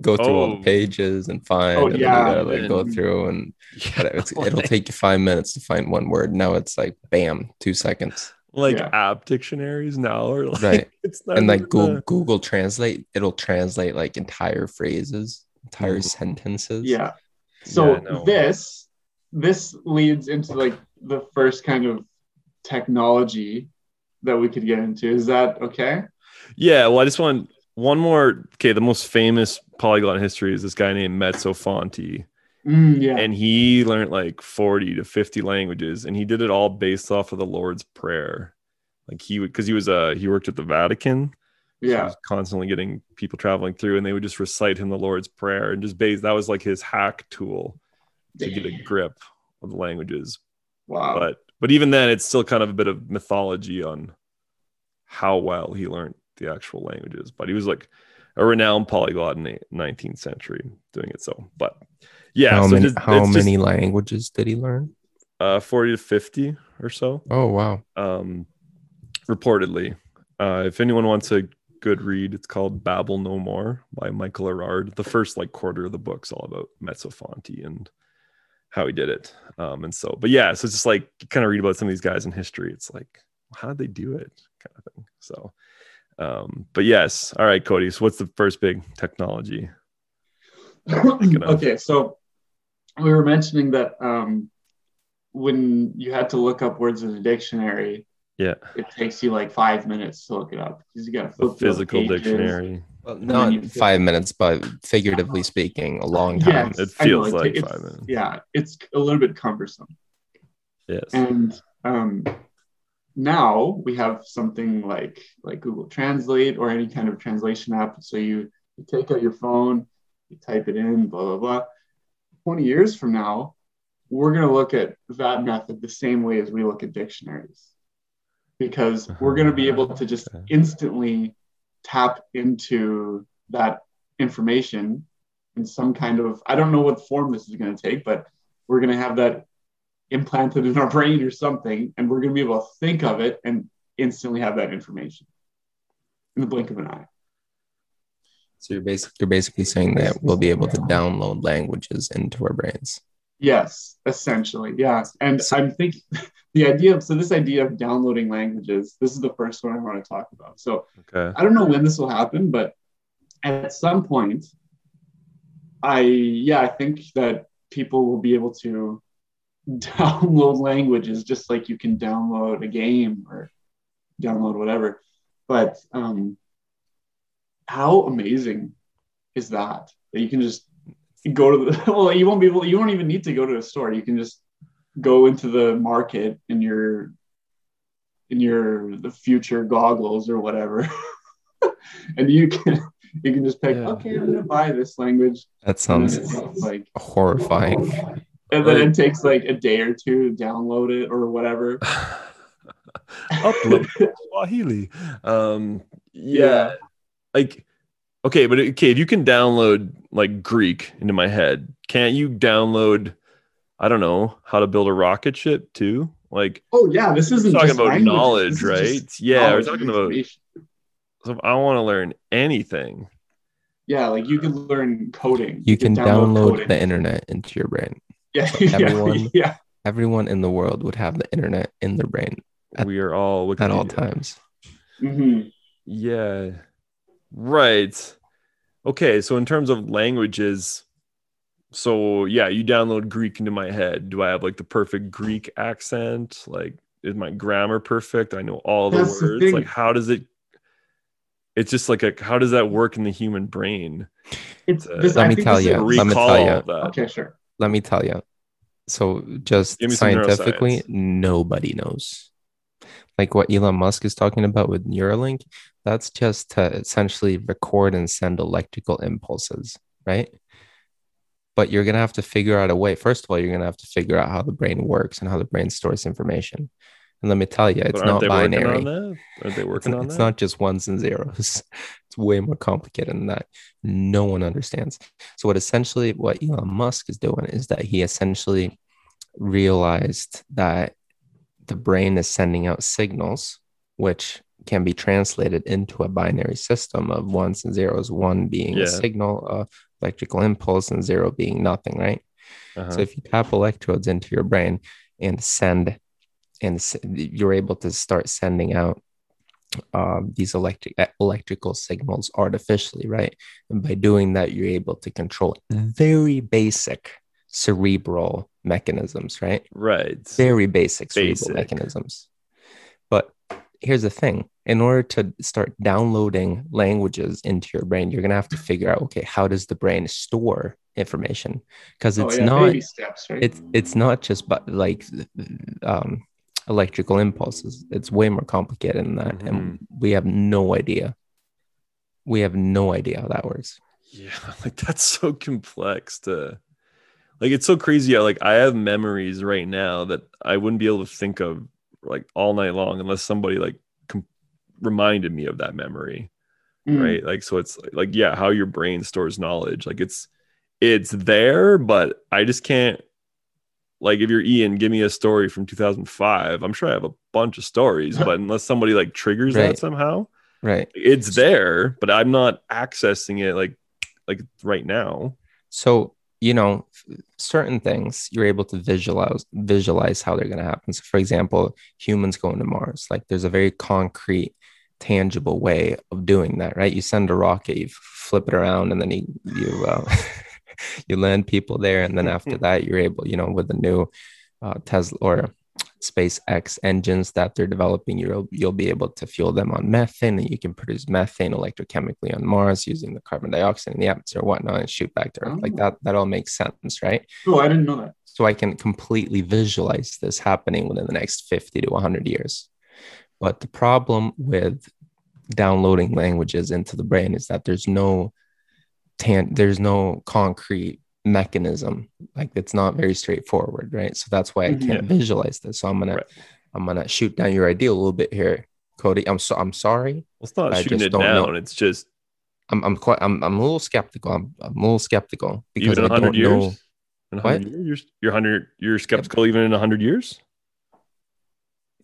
go through all Oh. the pages and find, Oh, and yeah, gotta like go through and Yeah, it's, it'll take you five minutes to find one word. Now it's like bam, two seconds. like Yeah. app dictionaries now or like Right. it's not and like even Google, a- Google Translate, it'll translate like entire phrases, entire Mhm. sentences. Yeah. So Yeah, no. this this leads into like the first kind of technology that we could get into. Is that okay? yeah well i just want one more okay the most famous polyglot in history is this guy named Mezzofanti Mm, yeah. and he learned like 40 to 50 languages and he did it all based off of the lord's prayer like he would because he was uh he worked at the vatican So he yeah. was constantly getting people traveling through and they would just recite him the lord's prayer and just base that was like his hack tool to get a grip of the languages Wow. but but even then it's still kind of a bit of mythology on how well he learned the actual languages but he was like a renowned polyglot in the 19th century doing it so but yeah how so many just- how it's just, languages did he learn? uh 40 to 50 or so Oh wow. um reportedly uh if anyone wants a good read it's called babel no more by michael Erard. the first like quarter of the book's all about Mezzofanti and how he did it. Um and so but yeah so it's just like kind of read about some of these guys in history. It's like how did they do it? Kind of thing. So um but yes. All right cody so what's the first big technology? Okay, so we were mentioning that um, when you had to look up words in a dictionary, yeah. it takes you like five minutes to look it up. Because you got to the flip through physical dictionary Well, not five minutes, but figuratively speaking, a long time. Yes, It I know, feels like ta- five it's- minutes. Yeah, it's a little bit cumbersome. yes And um, now we have something like like Google Translate or any kind of translation app. So you, you take out your phone, you type it in, blah blah blah. 20 years from now, we're going to look at that method the same way as we look at dictionaries because we're going to be able to just instantly tap into that information in some kind of i don't know what form this is going to take but we're going to have that implanted in our brain or something and we're going to be able to think of it and instantly have that information in the blink of an eye So you're basically you're basically saying that we'll be able to download languages into our brains. Yes, essentially. Yeah. And I'm thinking the idea of so this idea of downloading languages, this is the first one I want to talk about. So Okay. I don't know when this will happen, but at some point, I yeah, I think that people will be able to download languages just like you can download a game or download whatever. But um, how amazing is that? That you can just go to the well, you won't be able. You won't even need to go to a store. You can just go into the market in your in your the future goggles or whatever, and you can you can just pick. Yeah. Okay, I'm gonna buy this language. That sounds like, horrifying. and then it takes like a day or two to download it or whatever. Upload Swahili. Um, yeah, Yeah. like okay, but okay, if you can download like Greek into my head, can't you download? I don't know how to build a rocket ship too. Like Oh yeah, this we're isn't talking just about languages, knowledge, right? just Yeah, we're talking about. So if I want to learn anything, Yeah, like you can learn coding. You can download coding. the internet into your brain. Yeah, so yeah, everyone- yeah. Everyone in the world would have the internet in their brain At- we are all at all Wikipedia. times. hmm Yeah. Right. Okay, so in terms of languages, so yeah, you download Greek into my head. Do I have like the perfect Greek accent? Like is my grammar perfect? I know all the That's words. thing. Like how does it it's just like a how does that work in the human brain? It's Uh, this. Let I me think tell this is- you, let me tell you. that. Okay, sure. Let me tell you. So, just Give me some scientifically, nobody knows. Like what Elon Musk is talking about with Neuralink, that's just to essentially record and send electrical impulses, right? But you're going to have to figure out a way. First of all, you're going to have to figure out how the brain works and how the brain stores information. And let me tell you, it's not they binary. on that? Aren't they It's, working on it's not just ones and zeros. It's way more complicated than that. No one understands. So what essentially what Elon Musk is doing is that he essentially realized that the brain is sending out signals which can be translated into a binary system of ones and zeros, one being Yeah. a signal, a electrical impulse, and zero being nothing, right? Uh-huh. So if you tap electrodes into your brain and send, and you're able to start sending out um, these electric electrical signals artificially, right? And by doing that, you're able to control very basic cerebral mechanisms, right? right. Very basic cerebral mechanisms. But here's the thing: in order to start downloading languages into your brain, you're gonna have to figure out, okay, how does the brain store information? Because Oh, it's yeah, not steps, right? it's it's not just but like um electrical impulses. It's way more complicated than that and we have no idea. We have no idea how that works. Yeah, like that's so complex to like it's so crazy like I have memories right now that I wouldn't be able to think of like all night long unless somebody like com- reminded me of that memory, Mm. right? Like so it's like yeah, how your brain stores knowledge. Like it's it's there, but I just can't like if you're Ian, give me a story from 2005. I'm sure I have a bunch of stories, but unless somebody like triggers Right. that somehow, right it's there, but I'm not accessing it like like right now. so you know certain things you're able to visualize visualize how they're going to happen. So for example humans going to mars like there's a very concrete tangible way of doing that right? You send a rocket you flip it around and then you you uh, you land people there and then after that you're able you know with the new uh, tesla or SpaceX engines that they're developing, you'll you'll be able to fuel them on methane, and you can produce methane electrochemically on Mars using the carbon dioxide in the atmosphere, whatnot, and shoot back to Earth. Like Oh. that, that all makes sense, right? Oh, I didn't know that. So I can completely visualize this happening within the next 50 to 100 years. But the problem with downloading languages into the brain is that there's no tan- there's no concrete mechanism. Like it's not very straightforward, right? So that's why I Mhm. can't visualize this. So I'm gonna Right. I'm gonna shoot down your idea a little bit here, Cody. I'm so I'm sorry. It's not shooting it down. know. It's just I'm I'm quite I'm I'm a little skeptical. I'm, I'm a little skeptical because even I in don't hundred years. know. In a What? years, you're hundred. You're skeptical even in hundred years.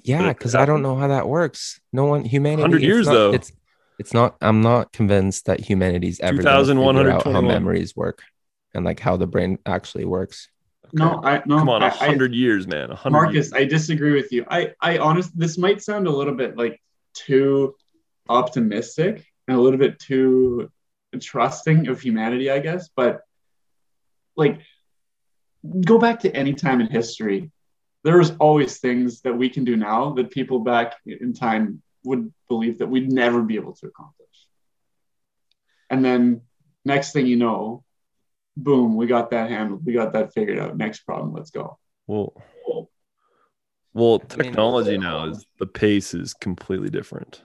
Yeah, because I don't know how that works. No one humanity. 100 years, not- though. It's it's not. I'm not convinced that humanity's ever gonna figure out how memories work and like how the brain actually works. No, I no. Come on, I- a I- hundred years, man. Hundred. Marcus, years. I disagree with you. I, I honest, this might sound a little bit like too optimistic and a little bit too trusting of humanity, I guess. But like, go back to any time in history. There's always things that we can do now that people back in time would believe that we'd never be able to accomplish. And then next thing you know, boom, we got that handled. We got that figured out. Next problem, let's go. Well, well, I mean- technology now is the pace is completely different.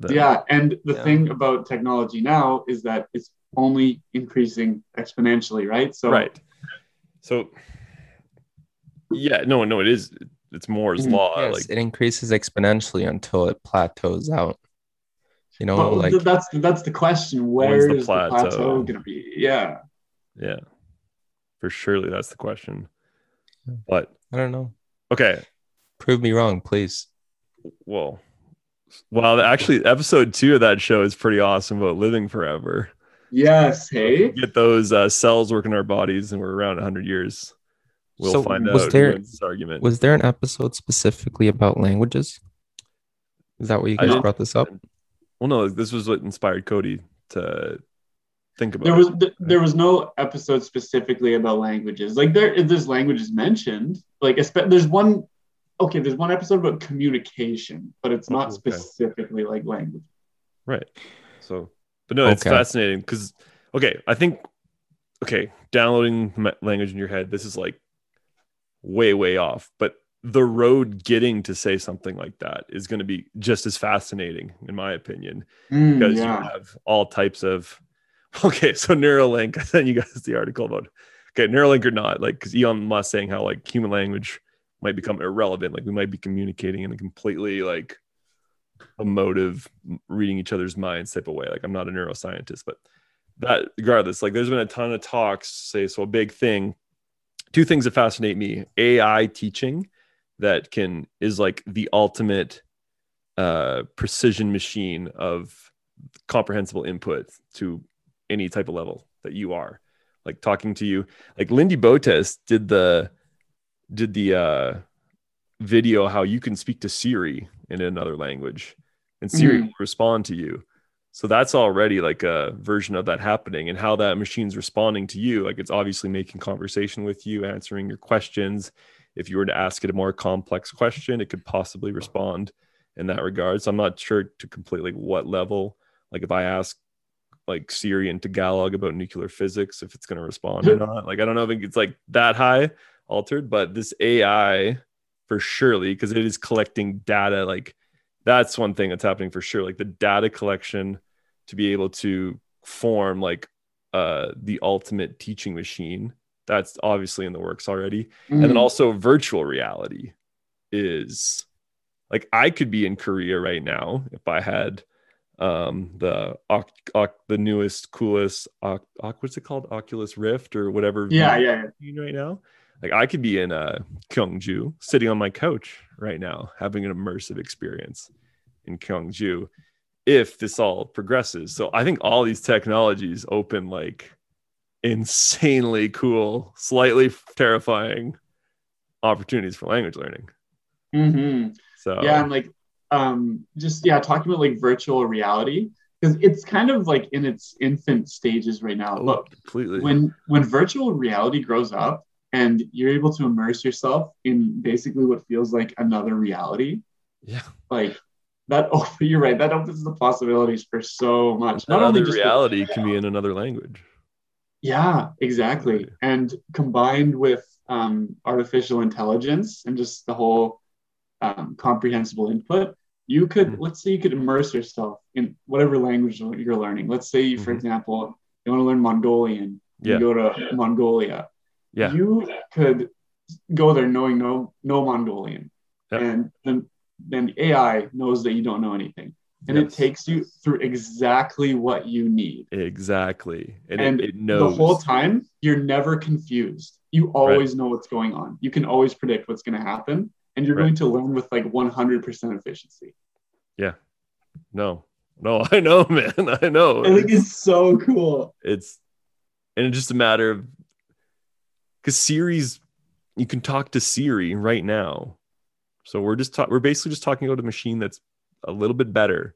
than- Yeah, and the Yeah. thing about technology now is that it's only increasing exponentially, right? So right. So, yeah, no, no, it is. It's Moore's Mhm. law. Yes, like, it increases exponentially until it plateaus out. You know, but like that's that's the question. Where's When's is the the plateau, plateau? going to be? Yeah, yeah, for surely that's the question. But I don't know. okay, Prove me wrong, please. well, well, actually, episode two of that show is pretty awesome about living forever. yes, hey, Get those uh, cells working our bodies, and we're around 100 years. We'll So find was out. there- this argument. Was there an episode specifically about languages? Is that what you guys brought this up? well, no, this was what inspired Cody to think about. there was th- there was no episode specifically about languages. Like there, there's languages mentioned. Like espe- there's one. Okay, there's one episode about communication, but it's not Okay. specifically like language. Right. So, but no, it's Okay. fascinating because, okay, I think, okay, downloading language in your head, this is like way, way off. But the road getting to say something like that is going to be just as fascinating, in my opinion, Mm, because yeah. you have all types of, okay, so Neuralink, I sent you guys the article about, okay, Neuralink or not, like, because Elon Musk saying how like human language might become irrelevant. Like, we might be communicating in a completely like, emotive reading each other's minds type of way like i'm not a neuroscientist but that regardless like there's been a ton of talks say so a big thing two things that fascinate me ai teaching that can is like the ultimate uh precision machine of comprehensible input to any type of level that you are like talking to you like Lindie Botes did the did the uh video how you can speak to Siri in another language and Siri Mhm. will respond to you. So that's already like a version of that happening and how that machine's responding to you. Like it's obviously making conversation with you, answering your questions. If you were to ask it a more complex question, it could possibly respond in that regard. So I'm not sure to completely what level. Like if I ask like Siri in Tagalog about nuclear physics, if it's going to respond or not. Like I don't know if it's like that high altered, but this AI for surely because it is collecting data like that's one thing that's happening for sure like the data collection to be able to form like uh the ultimate teaching machine that's obviously in the works already and then Mm. also virtual reality is like i could be in korea right now if i had um the the newest coolest what's it called oculus rift or whatever yeah, yeah, yeah. right now. Like I could be in a Gyeongju, sitting on my couch right now, having an immersive experience in Gyeongju, if this all progresses. So I think all these technologies open like insanely cool, slightly terrifying opportunities for language learning. hmm So yeah and like um just yeah talking about like virtual reality because it's kind of like in its infant stages right now. Oh, but completely. when when virtual reality grows up and you're able to immerse yourself in basically what feels like another reality yeah, like that oh you're right. That opens the possibilities for so much. Not another only just reality can be in another language. yeah exactly. And combined with um, artificial intelligence and just the whole um, comprehensible input You could Mhm. let's say you could immerse yourself in whatever language you're learning. Let's say, you, for Mhm. example, you want to learn Mongolian. yeah. You go to Mongolia. Yeah. You could go there knowing no no Mongolian, Yep. and then then the AI knows that you don't know anything, and it takes you through exactly what you need. Exactly. And, And it, it knows The whole time, you're never confused. You always know what's going on. You can always predict what's going to happen, and you're Right. going to learn with like 100% efficiency. Yeah. No, no, I know, man. I know. I think it's so cool. it's and it's just a matter of because Siri's you can talk to Siri right now. So we're just ta- we're basically just talking about a machine that's a little bit better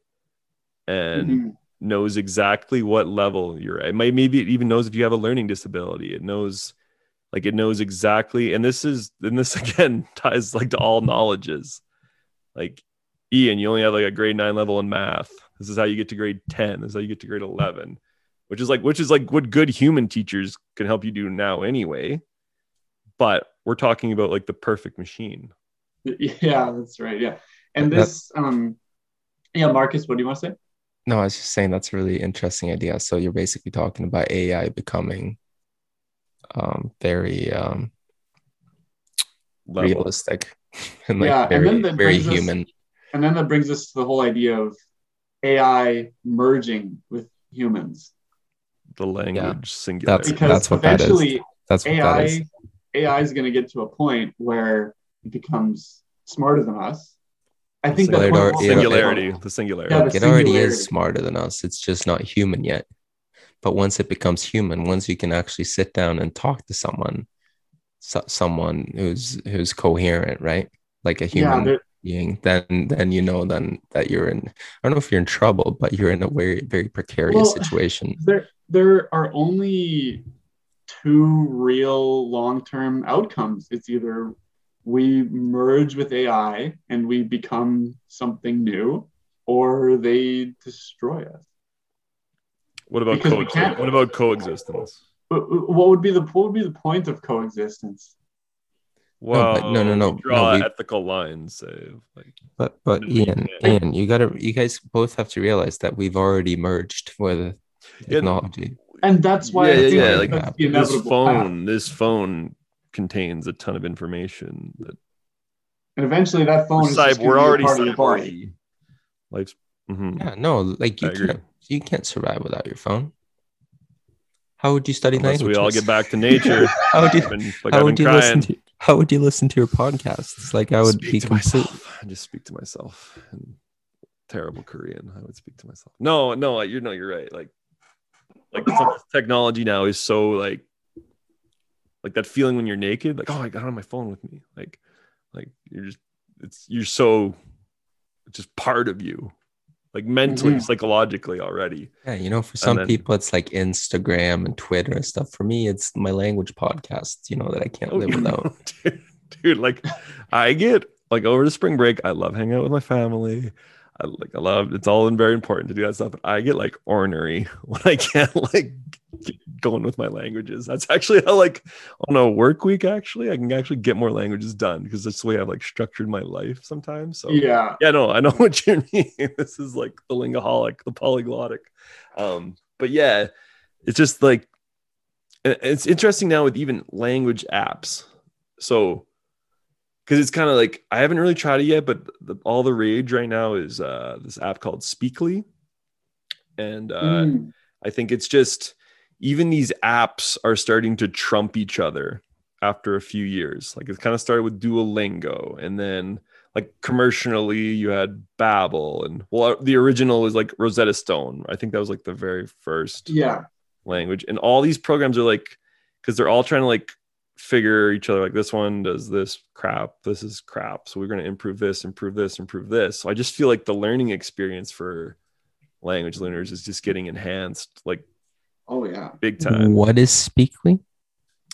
and Mhm. knows exactly what level you're at. It might maybe it even knows if you have a learning disability. It knows like it knows exactly and this is and this again ties like to all knowledges. Like Ian, you only have like a grade nine level in math. This is how you get to grade 10. This is how you get to grade 11 which is like which is like what good human teachers can help you do now anyway but we're talking about like the perfect machine Yeah, that's right. Yeah. And That- this, um, yeah, Marcus, what do you want to say? No, I was just saying that's a really interesting idea. So you're basically talking about AI becoming um, very um, realistic and like Yeah, and then very brings us- human. And then that brings us to the whole idea of AI merging with humans. the language singular That's- Because that's what that is. eventually That's what that AI is. AI is going to get to a point where it becomes smarter than us. I think Well, that it point already- will- singularity the singularity Yeah, the it already singularity. is smarter than us. It's just not human yet. But once it becomes human, once you can actually sit down and talk to someone, so, someone who's who's coherent, right? Like a human there- being, then then you know then that you're in. I don't know if you're in trouble, but you're in a very very precarious Well, situation. there there are only two real long-term outcomes it's either we merge with ai and we become something new or they destroy us what about Because coexistence what about coexistence what would be the what would be the point of coexistence well oh, but no, no, no, draw no, we- ethical lines say like But but Ian. Ian, you gotta you guys both have to realize that we've already merged with Yeah, technology. and that's why yeah I yeah, yeah that like that's this phone path. this phone contains a ton of information that and eventually that phone is Cyber- just we're gonna be a already part of your body. life's mhm. Yeah, no, like you I can't you can't survive without your phone. How would you study unless we all get back to nature how would you been- like how would you listen to how would you listen to your podcasts? Like I would speak be to complete. myself. I just speak to myself in terrible Korean. I would speak to myself. No, no, you know, you're right. Like, like technology now is so like, like that feeling when you're naked. Like, oh, I got on my phone with me. Like, like you're just, it's you're so, just part of you, like mentally, Mhm. psychologically already. Yeah, you know, for some then- people it's like Instagram and Twitter and stuff. For me, it's my language podcast, you know, that I can't live without. dude, dude, like I get like over the spring break, I love hanging out with my family. I like I love it's all very important to do that stuff, but I get like ornery when I can't like get going with my languages. That's actually how like on a work week actually I can actually get more languages done because that's the way I've like structured my life sometimes. So yeah yeah, no, I know what you mean. This is like the lingaholic, the polyglottic. Um, but yeah, it's just like it's interesting now with even language apps. So because it's kind of like I haven't really tried it yet, but the, all the rage right now is uh, this app called Speakly, and uh, Mm. I think it's just even these apps are starting to trump each other after a few years. Like it kind of started with Duolingo and then like commercially you had Babbel and well the original was like Rosetta Stone. I think that was like the very first yeah language. And all these programs are like because they're all trying to like figure each other like this one does this crap, this is crap. So we're going to improve this, improve this, improve this. So I just feel like the learning experience for language learners is just getting enhanced like oh yeah big time. What is Speakly?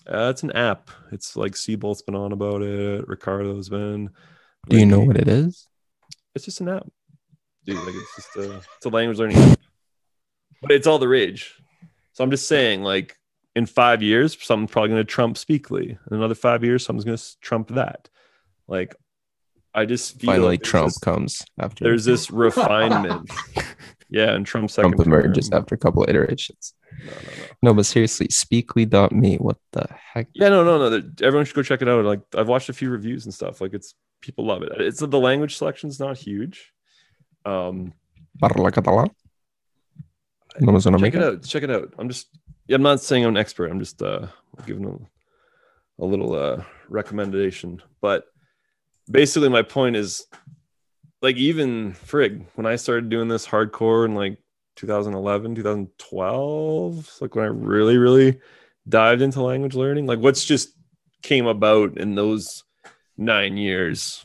Uh, it's an app. It's like Seabolt's been on about it. Ricardo's been. Do you know what it is? It's just an app, dude. Like it's just a it's a language learning app, but it's all the rage. So I'm just saying, like in five years, something's probably going to trump Speakly. In another five years, something's going to trump that. Like I just feel Finally, like Trump this- comes after there's this refinement. yeah, and Trump's second Trump emerges term. after a couple iterations. No, no, no. No, but seriously, speakly.me, what the heck? Yeah, no, no, no. Everyone should go check it out. Like I've watched a few reviews and stuff. Like it's people love it. It's the language selection's not huge. Um, Parla catalán. No suena check it out. Check it out. I'm just. I'm not saying I'm an expert. I'm just uh giving a, a little uh recommendation. But basically, my point is, like, even frig when I started doing this hardcore in like 2011, 2012, like when I really, really dived into language learning, like what's just came about in those nine years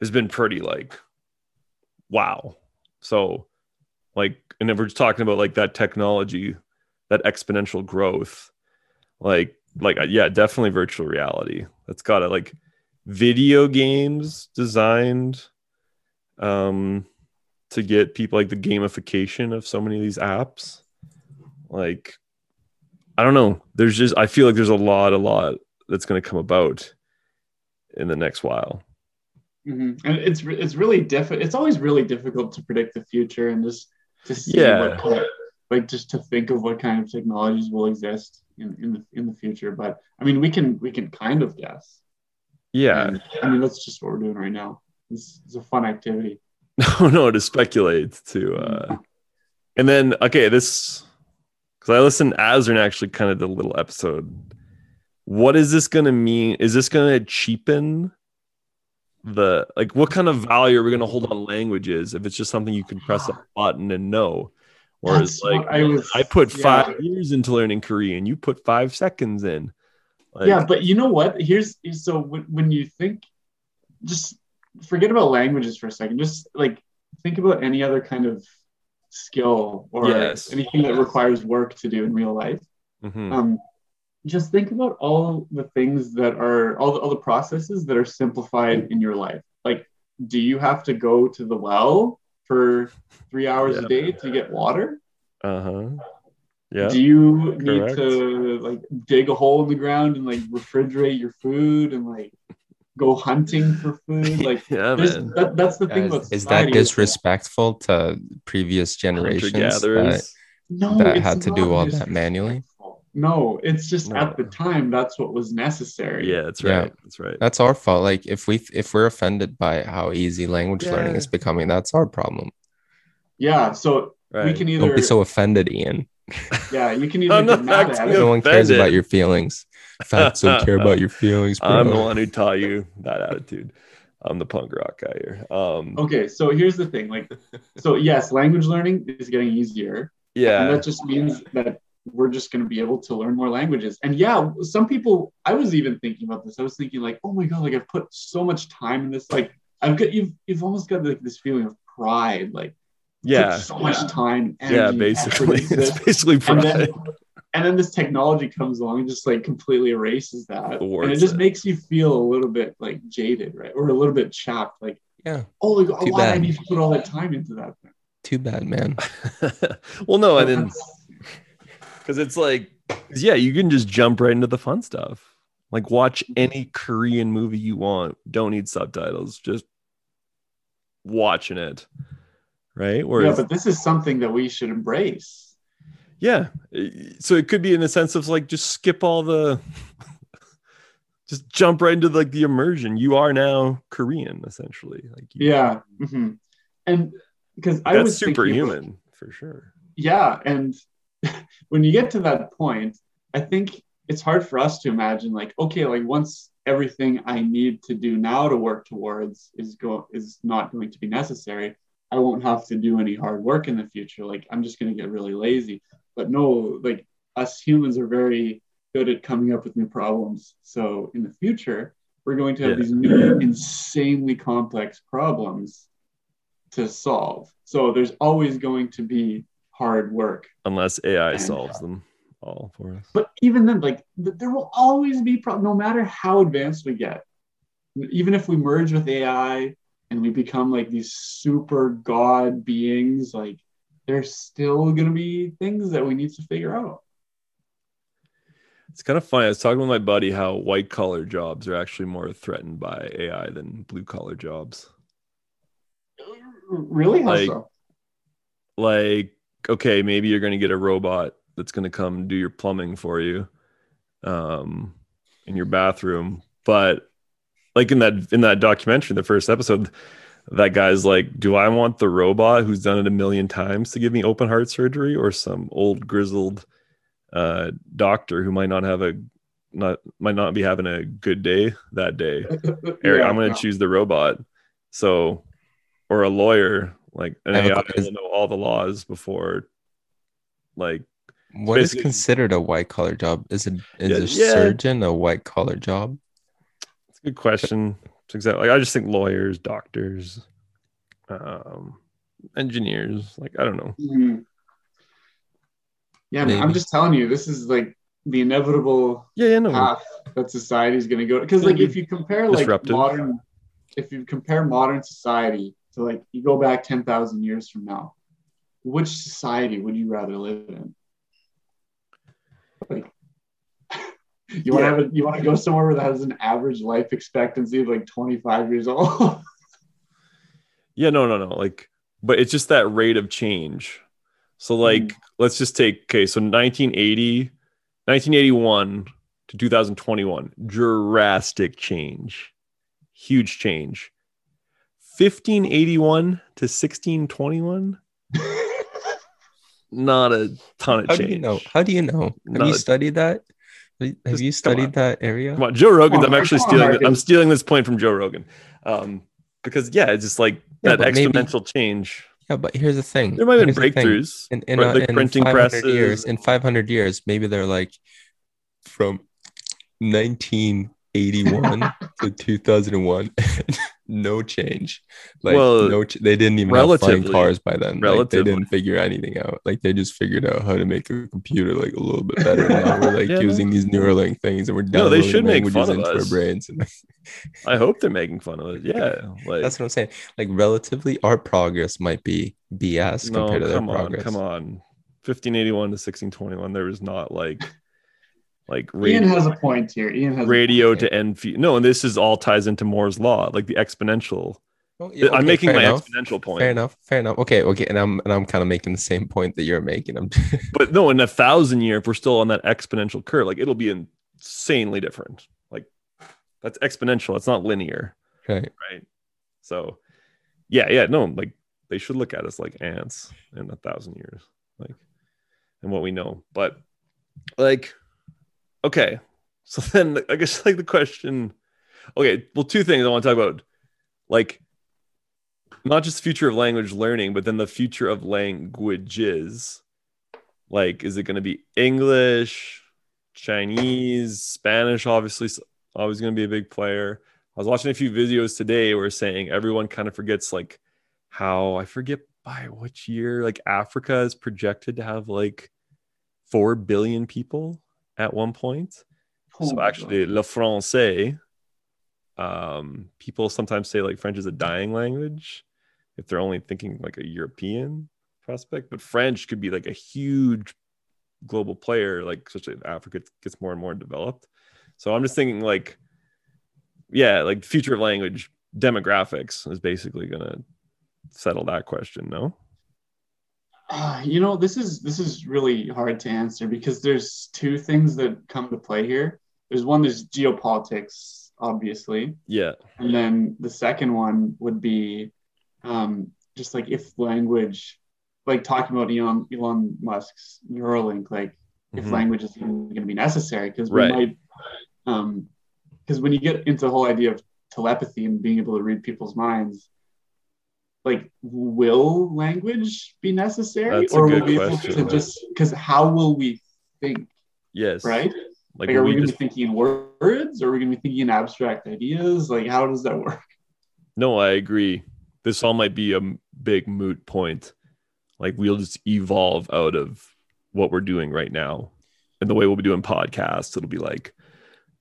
has been pretty like wow. So, like, and if we're just talking about like that technology, that exponential growth, like, like, uh, yeah, definitely virtual reality. That's got it. Like, video games designed um to get people like the gamification of so many of these apps. Like, I don't know. There's just I feel like there's a lot, a lot that's going to come about in the next while. Mhm. And it's it's really difficult. It's always really difficult to predict the future and just to see Yeah. what like just to think of what kind of technologies will exist in, in the in the future. But I mean, we can we can kind of guess. Yeah. And, I mean, that's just what we're doing right now. It's, it's a fun activity. no no to speculate to uh and then okay this because i listened Azrin actually kind of did a little episode what is this going to mean is this going to cheapen the like what kind of value are we going to hold on languages if it's just something you can press a button and know whereas That's like I was. i put yeah. five years into learning korean you put five seconds in like, yeah, but you know what? Here's so when, when you think, just forget about languages for a second. Just like think about any other kind of skill or Yes. anything that requires work to do in real life. mhm. Um, just think about all the things that are all the, all the processes that are simplified in your life. Like, do you have to go to the well for three hours Yeah. a day to get water? uh-huh yeah Do you need Correct. to like dig a hole in the ground and like refrigerate your food and like go hunting for food? Like yeah man that, that's the thing Guys, is that disrespectful to previous generations that, no, that had to not do all that manually? Disrespectful. No, it's just No. at the time that's what was necessary. yeah that's Yeah. right that's right that's our fault like if we if we're offended by how easy language learning is becoming that's our problem Yeah. So right we can either don't be so offended ian yeah, you can either I'm get not mad at it. no one cares about your feelings facts don't care about your feelings bro. I'm the one who taught you that attitude. I'm the punk rock guy here. Um, Okay, so here's the thing. Like, so yes, language learning is getting easier. And yeah, that just means that we're just going to be able to learn more languages. And yeah, some people, I was even thinking about this. I was thinking like, oh my God, like I've put so much time in this. Like I've got, you've, you've almost got like this feeling of pride. Like yeah, so much time. yeah. Basically, it's this. basically and pride. then, and then this technology comes along and just like completely erases that. and it just it. makes you feel a little bit like jaded, right? Or a little bit chapped. Like, yeah oh, like, Too oh, why do I need to put all that time into that thing? too bad man well, no, and then That's- because it's like yeah, you can just jump right into the fun stuff. Like watch any Korean movie you want. Don't need subtitles. Just watching it, right? yeah, but this is something that we should embrace. Yeah. So it could be in the sense of like just skip all the just jump right into like the immersion. You are now Korean, essentially. Like you, Yeah. mhm. And because I was superhuman for sure. yeah. And when you get to that point, I think it's hard for us to imagine like, okay, like once everything I need to do now to work towards is go is not going to be necessary, I won't have to do any hard work in the future. Like I'm just gonna get really lazy. But no, like us humans are very good at coming up with new problems. So in the future, we're going to have Yeah. these new insanely complex problems to solve. So there's always going to be hard work. Unless AI And- solves uh, them all for us. But even then, like th- there will always be problems, no matter how advanced we get. Even if we merge with AI and we become like these super god beings, like there's still gonna be things that we need to figure out. It's kind of funny. I was talking with my buddy how white collar jobs are actually more threatened by AI than blue collar jobs. Really? How Like- so? Like, okay, maybe you're going to get a robot that's going to come do your plumbing for you um, in your bathroom. But like in that in that documentary, the first episode, that guy's like, "Do I want the robot who's done it a million times to give me open heart surgery, or some old grizzled uh, doctor who might not have a not might not be having a good day that day?" Eric, Yeah, I'm going to choose the robot. So, or a lawyer, like an I have a AI will know all the laws before, like, What is considered a white collar job? Is it is Yeah, a yeah. surgeon a white collar job? it's a good question. It's exactly like I just think lawyers, doctors, um, engineers, like I don't know. Mhm. Yeah, man, I'm just telling you, this is like the inevitable Yeah, yeah, no. path that society is going to go. Because like if you compare like disruptive. modern, if you compare modern society to like you go back ten thousand years from now, which society would you rather live in? Like, you want to Yeah. have a, you want to go somewhere where that has an average life expectancy of like 25 years old? Yeah, no, no, no. Like, but it's just that rate of change. So, like, Mm. let's just take okay. So 1980, 1981 to 2021, drastic change, huge change. 1581 to 1621, not a ton of change. How change. do you know? How do you know? Have Not you a- studied that? Have Just- you studied on. that area? Come on, Joe Rogan. Come I'm actually come on, stealing. Marcus. I'm stealing this point from Joe Rogan, um, because yeah, it's just like Yeah, that but maybe- exponential change. Yeah, but here's the thing. There might have Here's been the thing. breakthroughs. in in, Right, a, like in printing 500 years presses. in 500 years maybe they're like from 1981 to 2001 no change like Well, no ch- they didn't even have flying cars by then like, they didn't figure anything out like they just figured out how to make a computer like a little bit better now we're like Yeah, no. using these neuralink things and we're No, they should make fun of us. brains and I hope they're making fun of it. Yeah, like that's what i'm saying like relatively our progress might be bs no, compared to their come on, progress come on. 1581 to 1621, there was not like like Ian radio, has a point here. Ian has radio to here. end. Fe- no, and this is all ties into Moore's law, like the exponential. Oh, yeah, I'm making my enough. exponential point. Fair enough. Fair enough. Okay. Okay. And I'm and I'm kind of making the same point that you're making. I'm But no, in a thousand year, if we're still on that exponential curve, like it'll be insanely different. Like that's exponential. It's not linear, right. right? So, yeah, yeah, no, like they should look at us like ants in a thousand years, like, and what we know. But like, okay, so then I guess like the question, okay, well, two things I want to talk about, like, not just the future of language learning, but then the future of languages. Like, is it going to be English, Chinese, Spanish? Obviously, always going to be a big player. I was watching a few videos today where saying everyone kind of forgets like how I forget by which year like Africa is projected to have like four billion people at one point. Oh so actually, God. le français. Um, people sometimes say like French is a dying language if they're only thinking like a European prospect, but French could be like a huge global player, like especially if Africa gets more and more developed. So I'm just thinking like, yeah, like the future of language demographics is basically gonna settle that question. No, Ah, you know, this is this is really hard to answer because there's two things that come to play here. There's one, there's geopolitics, obviously, yeah, and then the second one would be um, just like if language, like talking about Elon Elon Musk's Neuralink, like if Mhm. language is going to be necessary because we Right. might, um, because when you get into the whole idea of telepathy and being able to read people's minds. Like, will language be necessary, That's or will we be question. able to just because how will we think, yes, right? Like, Like, are we, we going to just be thinking in words, or are we going to be thinking in abstract ideas? Like, how does that work? No, I agree. This all might be a big moot point. Like we'll just evolve out of what we're doing right now. And the way we'll be doing podcasts, it'll be like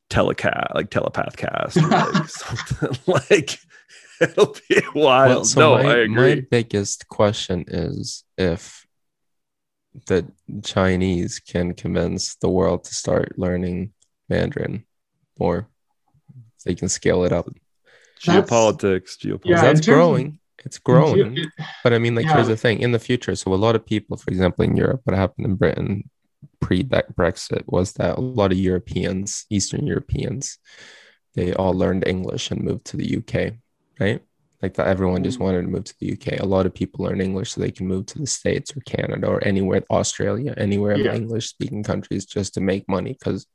telecast, like telepath cast, or like something like it'll be wild. Well, so no, my, I agree. my biggest question is if the Chinese can convince the world to start learning Mandarin or They can scale it up. That's- Geopolitics, geopolitics. Yeah, in that's terms of- growing. It's growing. It- But I mean, like, here's the thing in the future. So, a lot of people, for example, in Europe, what happened in Britain pre Brexit was that a lot of Europeans, Eastern Europeans, they all learned English and moved to the UK, right? Like that, everyone just Mm. wanted to move to the UK. A lot of people learn English so they can move to the States or Canada or anywhere, Australia, anywhere in English speaking countries just to make money because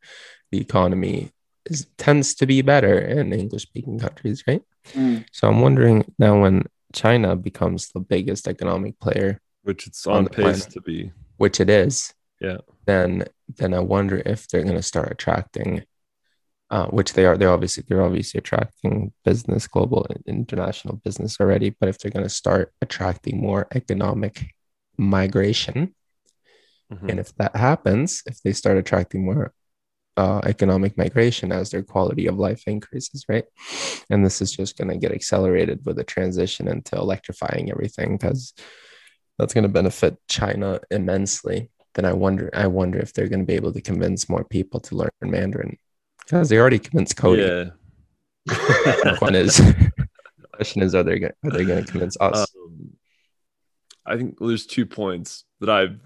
the economy is tends to be better in English speaking countries, right? Mm. So I'm wondering now when China becomes the biggest economic player, which it's on on the pace planet. to be. which it is, Yeah. then then I wonder if they're going to start attracting, uh, which they are. They're obviously they're obviously attracting business, global and international business already. But if they're going to start attracting more economic migration, Mhm. and if that happens, if they start attracting more uh, economic migration as their quality of life increases, right? And this is just going to get accelerated with the transition into electrifying everything because that's going to benefit China immensely. Then I wonder, I wonder if they're going to be able to convince more people to learn Mandarin because they already convinced Cody. Yeah. The one is, the question is, are they going, are they going to convince us? Um, I think there's two points that I've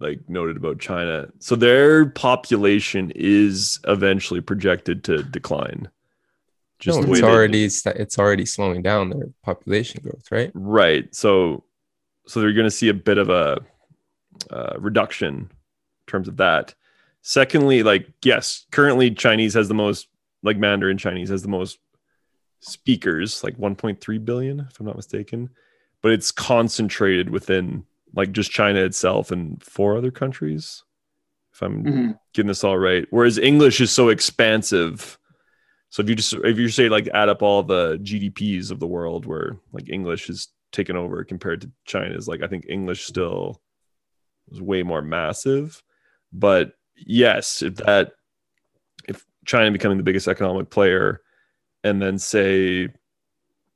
like noted about China. So their population is eventually projected to decline. Just no, it's already it's already slowing down their population growth, right? right. So so they're going to see a bit of a uh, reduction in terms of that. Secondly, like yes, currently Chinese has the most like Mandarin Chinese has the most speakers, like 1.3 billion, if I'm not mistaken. But it's concentrated within like just China itself and four other countries. If I'm Mhm. getting this all right. Whereas English is so expansive. So if you just if you say like add up all the GDPs of the world where like English is taken over compared to China's, like I think English still is way more massive. But yes, if that if China becoming the biggest economic player and then say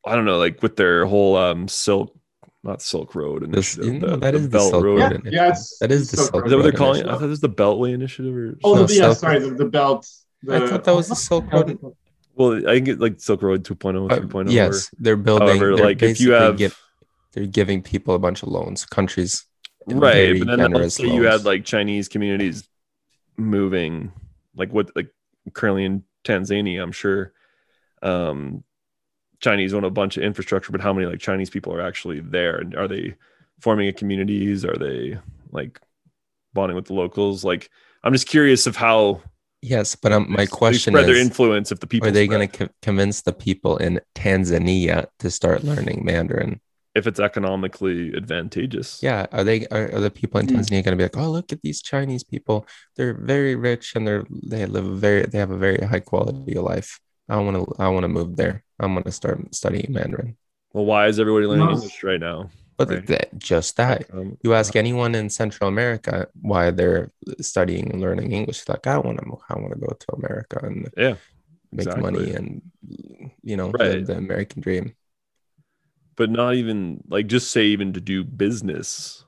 I don't know, like with their whole um silk not Silk Road and This, initiative, you know, that is the Belt Silk Road. Road Yeah, initiative. yeah, that is the it's so Silk Is that what they're calling it? I thought it was the Beltway Initiative or Oh, No, the, yeah, Silk- sorry, the, the belt. The, I thought that was the Silk Road. well, I think it like Silk Road 2.0, Uh, 3.0. yes, they're building. However, they're like if you have give- they're giving people a bunch of loans. Countries, right, but then let's generous say you had like Chinese communities moving, like what like currently in Tanzania, I'm sure. Um, Chinese own a bunch of infrastructure, but how many like Chinese people are actually there? And are they forming a communities? Are they like bonding with the locals? Like, I'm just curious of how yes, but um, my question spread their influence if the people Are they going to co- convince the people in Tanzania to start learning Mandarin? If it's economically advantageous. Yeah, are they are, are the people in Hmm. Tanzania going to be like, oh, look at these Chinese people? They're very rich and they're they live a very they have a very high quality of life. I want to I want to move there. I'm going to start studying Mandarin. Well, why is everybody learning No. English right now? But Right. that, just that Um, You ask anyone in Central America why they're studying and learning English, like I want to, I want to go to America and Yeah, make exactly. money and you know Right. live the American dream. But not even like just say even to do business,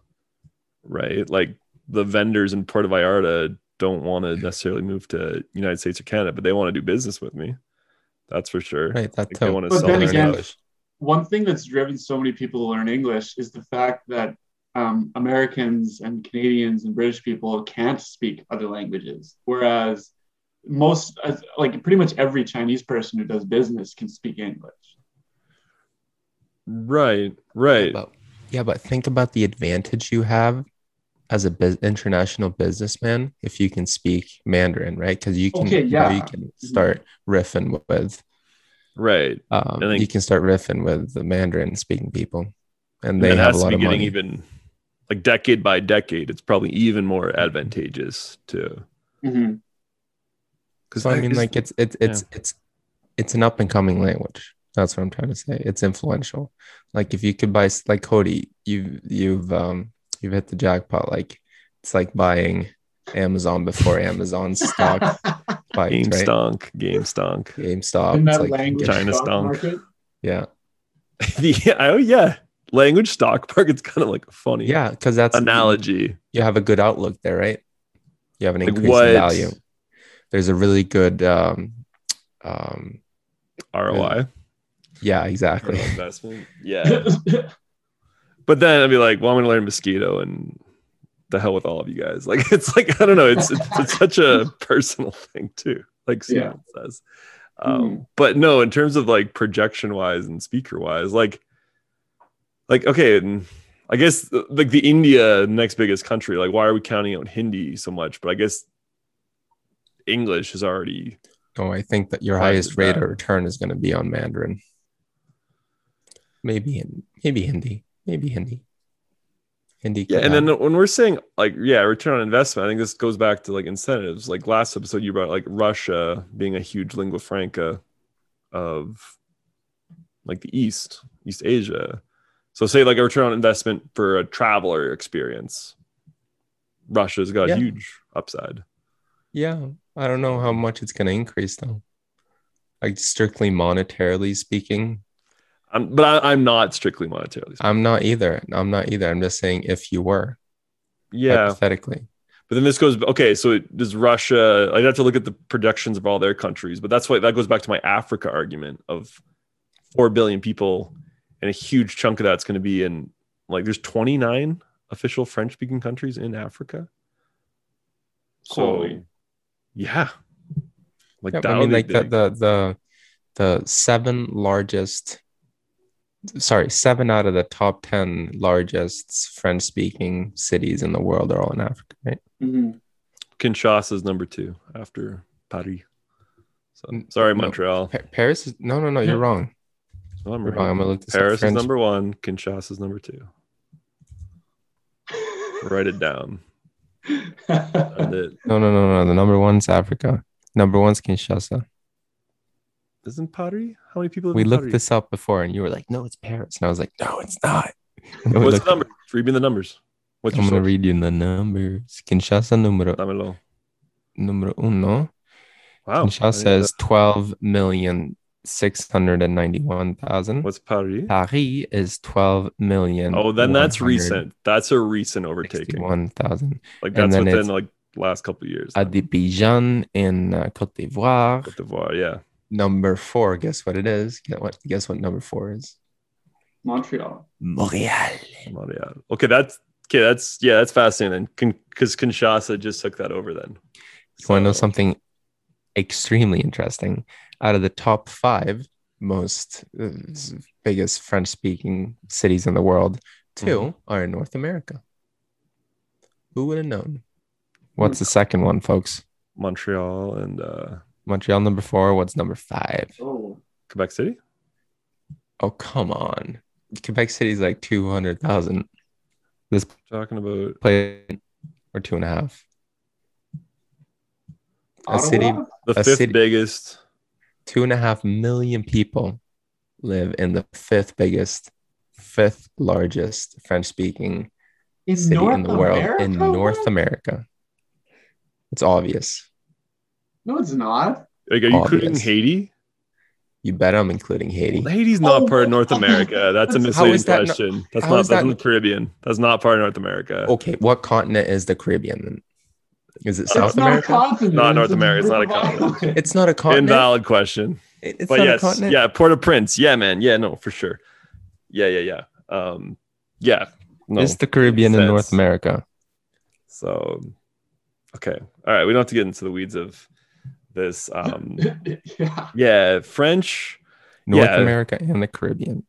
right? Like the vendors in Puerto Vallarta don't want to necessarily move to United States or Canada, but they want to do business with me. That's for sure. Right. That's Like, they want to But sell then their again- English. one thing that's driven so many people to learn English is the fact that um, Americans and Canadians and British people can't speak other languages, whereas most, like pretty much every Chinese person who does business can speak English. Right, right. But, yeah, but think about the advantage you have as a bus- international businessman if you can speak Mandarin, right? Because you can, Okay, you, know, you can start riffing with, Right. um, I think- you can start riffing with the Mandarin speaking people, and And they it have has a to lot be of getting money. even like decade by decade, it's probably even more advantageous to Mhm. because So I mean, like it's it's it's it's it's an up and coming language. That's what I'm trying to say. It's influential. Like if you could buy like Cody, you you've um you've hit the jackpot. Like it's like buying Amazon before Amazon stock spiked, game right? stonk, game stonk. GameStop. In it's that like language China stock stunk. market, yeah. yeah, oh yeah. language stock market's kind of like funny Yeah, because that's analogy. you have a good outlook there, right? You have an Like increase what- in value. There's a really good um um ROI. Yeah, exactly. investment. Yeah. But then I'd be like, well, I'm gonna learn mosquito and the hell with all of you guys. Like it's like I don't know, it's it's, it's such a personal thing too. Like Yeah. Says. Um, but no, in terms of like projection wise and speaker wise, like like okay, and I guess like the India next biggest country, like why are we counting out Hindi so much? But I guess English is already Oh, I think that your highest rate of return is going to be on Mandarin. Maybe maybe Hindi, maybe Hindi. Hindi. Yeah, and then when we're saying like yeah, return on investment, I think this goes back to like incentives. Like last episode, you brought like Russia being a huge lingua franca of like the East, East Asia. So say like a return on investment for a traveler experience. Russia's got Yeah. a huge upside. yeah, I don't know how much it's going to increase though. Like strictly monetarily speaking, I'm, but I, I'm not strictly monetarily. speaking. I'm not either. I'm not either. I'm just saying if you were yeah, hypothetically. But then this goes okay. So it, does Russia? I'd have to look at the projections of all their countries, but that's why that goes back to my Africa argument of four billion people, and a huge chunk of that's going to be in like there's 29 official French-speaking countries in Africa. So Holy. yeah, like Yeah, that I mean, like the, the the the seven largest, sorry, seven out of the top ten largest French-speaking cities in the world are all in Africa, right? Mhm. is number two after Paris. So N- sorry, no. Montreal. Pa- Paris is no, no, no. You're wrong. No, I'm You're right. wrong. I'm gonna look this up. Paris is number one. Kinshasa's number two. Write it down. It No, no, no, no. The number one's Africa. Number one's Kinshasa. Isn't Paris. How many people? We looked Paris? this up before, and you were like, "No, it's Paris," and I was like, "No, it's not." What's the number? Read me the numbers. What's I'm gonna source? read you the numbers. Kinshasa numero Dámelo. numero uno. Wow. Kinshasa is twelve million six hundred and ninety-one didn't- What's Paris? Paris is twelve million. Oh, then that's recent. That's a recent overtaking. One thousand. Like that's then within like last couple of years. Abidjan in uh, Cote d'Ivoire. Cote d'Ivoire, yeah. Number four. Guess what it is? Guess what? Guess what number four is? Montreal. Montreal. Montreal. Okay, that's okay. That's yeah, that's fascinating. Because Kinshasa just took that over then. You want to know something extremely interesting? Out of the top five most uh, biggest French speaking cities in the world, 2 Mhm. are in North America. Who would have known? What's the second one, folks? Montreal and uh, Montreal number four. What's number five? Oh, Quebec City. Oh, come on. Quebec City is like 200,000 This Talking about play or two and a half. A city, the A fifth city- biggest. two and a half million people live in the fifth biggest, fifth largest French speaking in city North in the world in North America. It's obvious. No, it's not. Like, are you including Haiti? You bet I'm including Haiti. Haiti's not Oh, part of? North America. That's a misleading that not- question. that's not that's that- in the Caribbean. That's not part of North America. Okay, what continent is the Caribbean? then? Is it It's South not a America? continent. Not North a America, it's not a continent. It's not a continent. Invalid question. It- It's but not yes, a continent. yeah, Port-au-Prince. Yeah, man. Yeah, no, for sure. Yeah, yeah, yeah. Um, yeah. No. Is the Caribbean in. North America? So, okay, all right. We don't have to get into the weeds of this. Um, yeah. yeah, French. North Yeah. America and the Caribbean.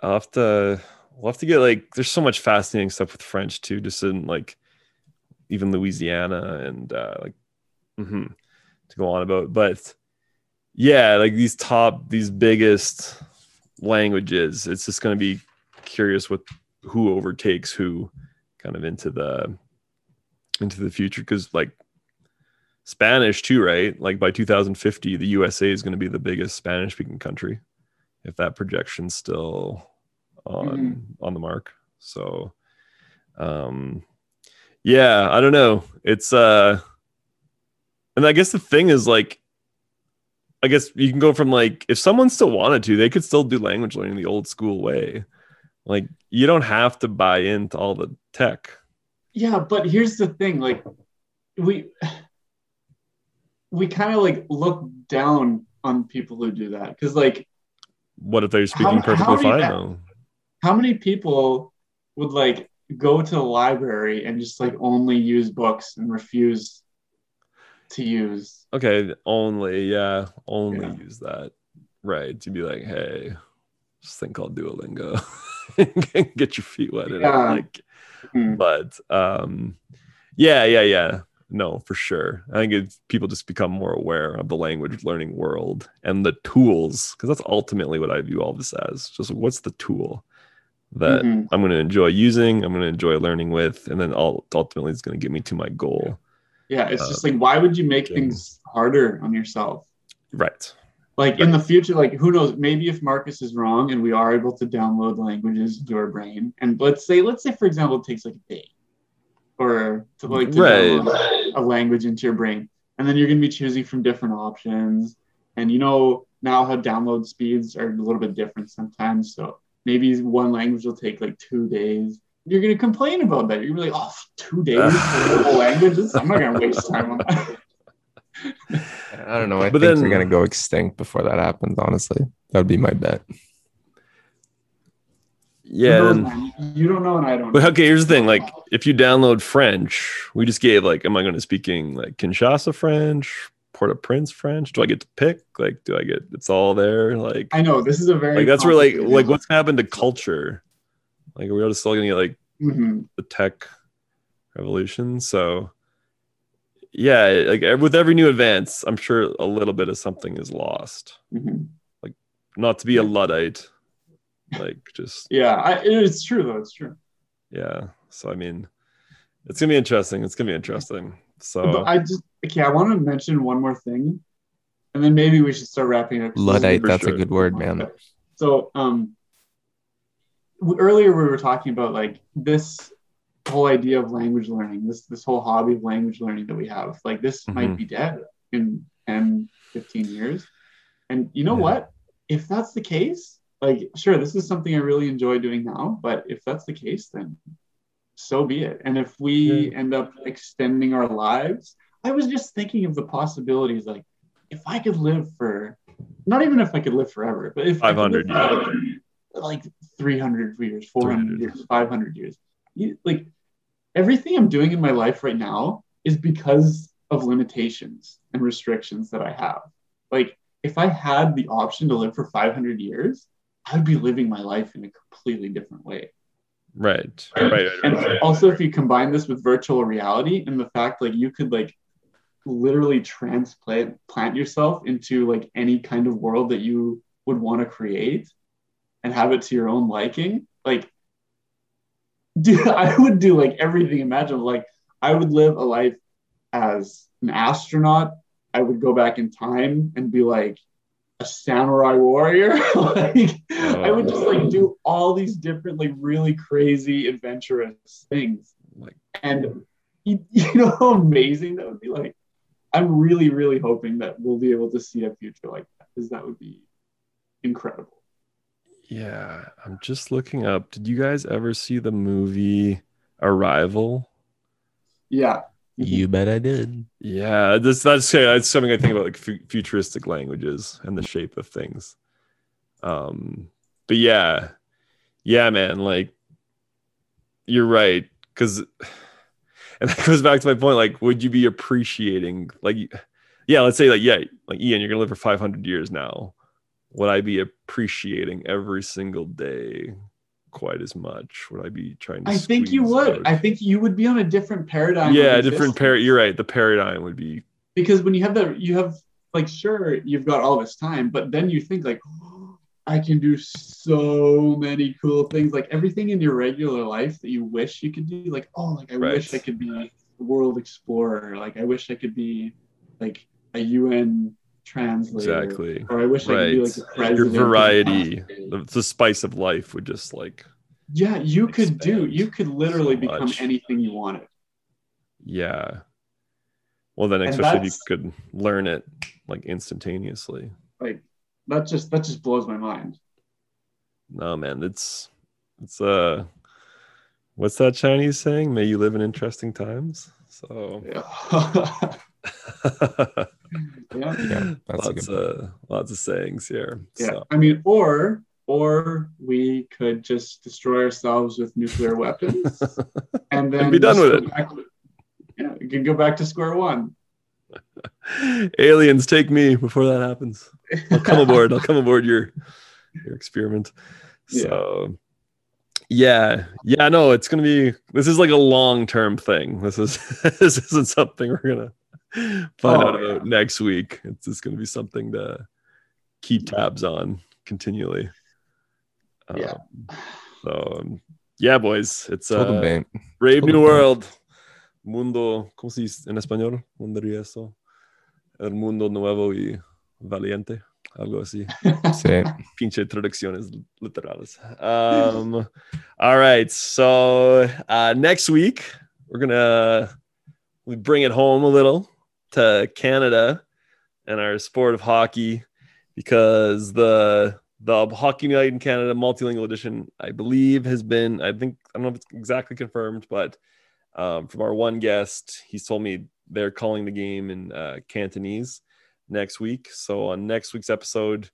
I'll have to. We'll have to get like. There's so much fascinating stuff with French too. Just in like, even Louisiana and uh, like, mm-hmm, to go on about. But yeah, like these top, these biggest languages. It's just going to be curious with who overtakes who, kind of into the into the future because like Spanish too, right? Like by 2050, the USA is going to be the biggest Spanish speaking country if that projection's still on on the mark. So um yeah, I don't know. It's uh and I guess the thing is like I guess you can go from like if someone still wanted to, they could still do language learning the old school way. Like you don't have to buy into all the tech. Yeah, but here's the thing, like we we kind of like look down on people who do that because like What if they're speaking How- perfectly how many- fine though? how many people would like go to the library and just like only use books and refuse to use Okay, only yeah, only Yeah. use that. Right. To be like, hey, this thing called Duolingo. Get your feet wet. Yeah. Like Hmm. but um yeah yeah yeah no for sure i think it's people just become more aware of the language learning world and the tools because that's ultimately what i view all this as just what's the tool that Mhm. i'm going to enjoy using i'm going to enjoy learning with and then ul- ultimately it's going to get me to my goal yeah it's Uh, just like why would you make yeah. things harder on yourself right like in the future like who knows maybe if marcus is wrong and we are able to download languages into our brain and let's say let's say for example it takes like a day or to like to Right. Download a language into your brain. And then you're going to be choosing from different options. And you know now how download speeds are a little bit different sometimes. So maybe one language will take like two days. You're going to complain about that. You're going to be like oh two days for a whole language? I'm not going to waste time on that. I don't know. I But think then- they're gonna go extinct before that happens. Honestly, that would be my bet. Yeah then- you don't know and i don't but know. okay here's the thing like if you download french we just gave like am i going to speaking like kinshasa french port-au-prince french? Do i get to pick? Like do i get it's all there? Like I know this is a very like that's where like like what's gonna happen to culture? Like are we all still gonna get like Mhm. the tech revolution so yeah like with every new advance i'm sure a little bit of something is lost. Mhm. not to be a luddite like just Yeah, I, it's true though. It's true. yeah so i mean it's gonna be interesting it's gonna be interesting so But I just okay. I want to mention one more thing, and then maybe we should start wrapping up. Luddite. That's sure. a good word, man. So, um, earlier we were talking about like this whole idea of language learning, this this whole hobby of language learning that we have. Like this might Mhm. be dead in 10, 15 years. And you know Yeah. what? If that's the case, like sure, this is something I really enjoy doing now, but if that's the case, then so be it. And if we end up extending our lives, I was just thinking of the possibilities like if I could live for not even if I could live forever, but if I could 500 live for, like 300 years, 400 300. years, 500 years. You, like everything I'm doing in my life right now is because of limitations and restrictions that I have. Like if I had the option to live for 500 years, I'd be living my life in a completely different way. right. Right. Right, And right, right. also if you combine this with virtual reality and the fact like you could like literally transplant plant yourself into like any kind of world that you would want to create and have it to your own liking like dude i would do like everything imaginable. Like i would live a life as an astronaut. I would go back in time and be like a samurai warrior. Like i would just like oh. do all these different like really crazy adventurous things. Like- and you, you know how amazing that would be? Like i'm really really hoping that we'll be able to see a future like that because that would be incredible. Yeah i'm just looking up. Did you guys ever see the movie arrival? Yeah You bet I did. Yeah, this that's that's something I think about like fu- futuristic languages and the shape of things. Um, but yeah, yeah, man, like you're right because, and that goes back to my point. Like, would you be appreciating like, yeah, let's say like yeah, like Ian, you're gonna live for 500 years now. Would I be appreciating every single day quite as much? Would I be trying to? i think you would out- i think you would be on a different paradigm yeah, different existence. par. You're right. The paradigm would be because when you have that you have like sure you've got all this time but then you think like oh, i can do so many cool things like everything in your regular life that you wish you could do like oh like i Right. wish i could be a world explorer like i wish i could be like a un translator exactly. or i wish i could be like Right. the president Your variety, the, the spice of life would just like, yeah you could do you could literally so become anything you wanted yeah. Well, then, especially if you could learn it like instantaneously. like that just that just blows my mind No, man, it's It's uh, what's that Chinese saying? May you live in interesting times. So Yeah. yeah. Yeah, that's lots of lots of sayings here. Yeah. So I mean, or or we could just destroy ourselves with nuclear weapons and then be done with it. back- yeah, we could go back to square one. aliens take me before that happens. I'll come aboard. I'll come aboard your your experiment. Yeah. So yeah, yeah, no, it's gonna be this is like a long term thing. This is this isn't something we're gonna find Oh, out about next week. It's just gonna be something to keep tabs on continually. Yeah. Um, so um, yeah, boys, it's a uh, bem. Brave Todo New bem. World. Mundo, ¿cómo se dice en español? ¿Cómo diría eso? El mundo nuevo y valiente. Algo así. Sí. Pinche traducciones literales. Um, all right. So uh, next week, we're going to we bring it home a little to Canada and our sport of hockey because the the Hockey Night in Canada multilingual edition, I believe, has been, I think, I don't know if it's exactly confirmed, but um, from our one guest, he's told me they're calling the game in uh, Cantonese next week. So on next week's episode,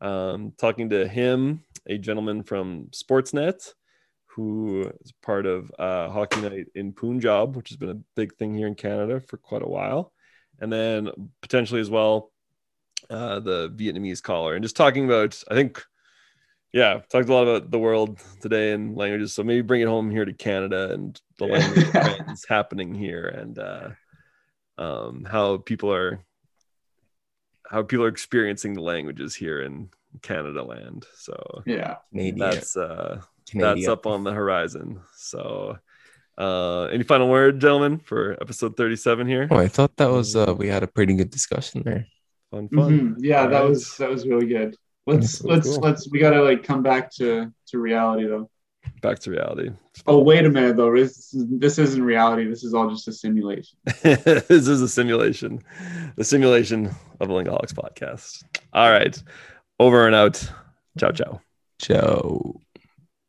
um, talking to him, a gentleman from Sportsnet, who is part of uh, Hockey Night in Punjab, which has been a big thing here in Canada for quite a while, and then potentially as well uh, the Vietnamese caller, and just talking about, I think, yeah, talked a lot about the world today and languages. So maybe bring it home here to Canada and the Yeah. language trends happening here and uh, um, how people are how people are experiencing the languages here in Canada land. So Yeah. Canadian. that's uh that's up on the horizon. So uh any final word, gentlemen, for episode 37 here? Oh, I thought that was uh we had a pretty good discussion there. Fun, fun. Mhm. Yeah, that Alright. was that was really good. Let's Cool, let's cool. let's we gotta like come back to to reality though. Back to reality. Oh wait a minute though. This this isn't reality. This is all just a simulation. this is a simulation, the simulation of the Lingaholics podcast. All right, over and out. Ciao, ciao. Joe.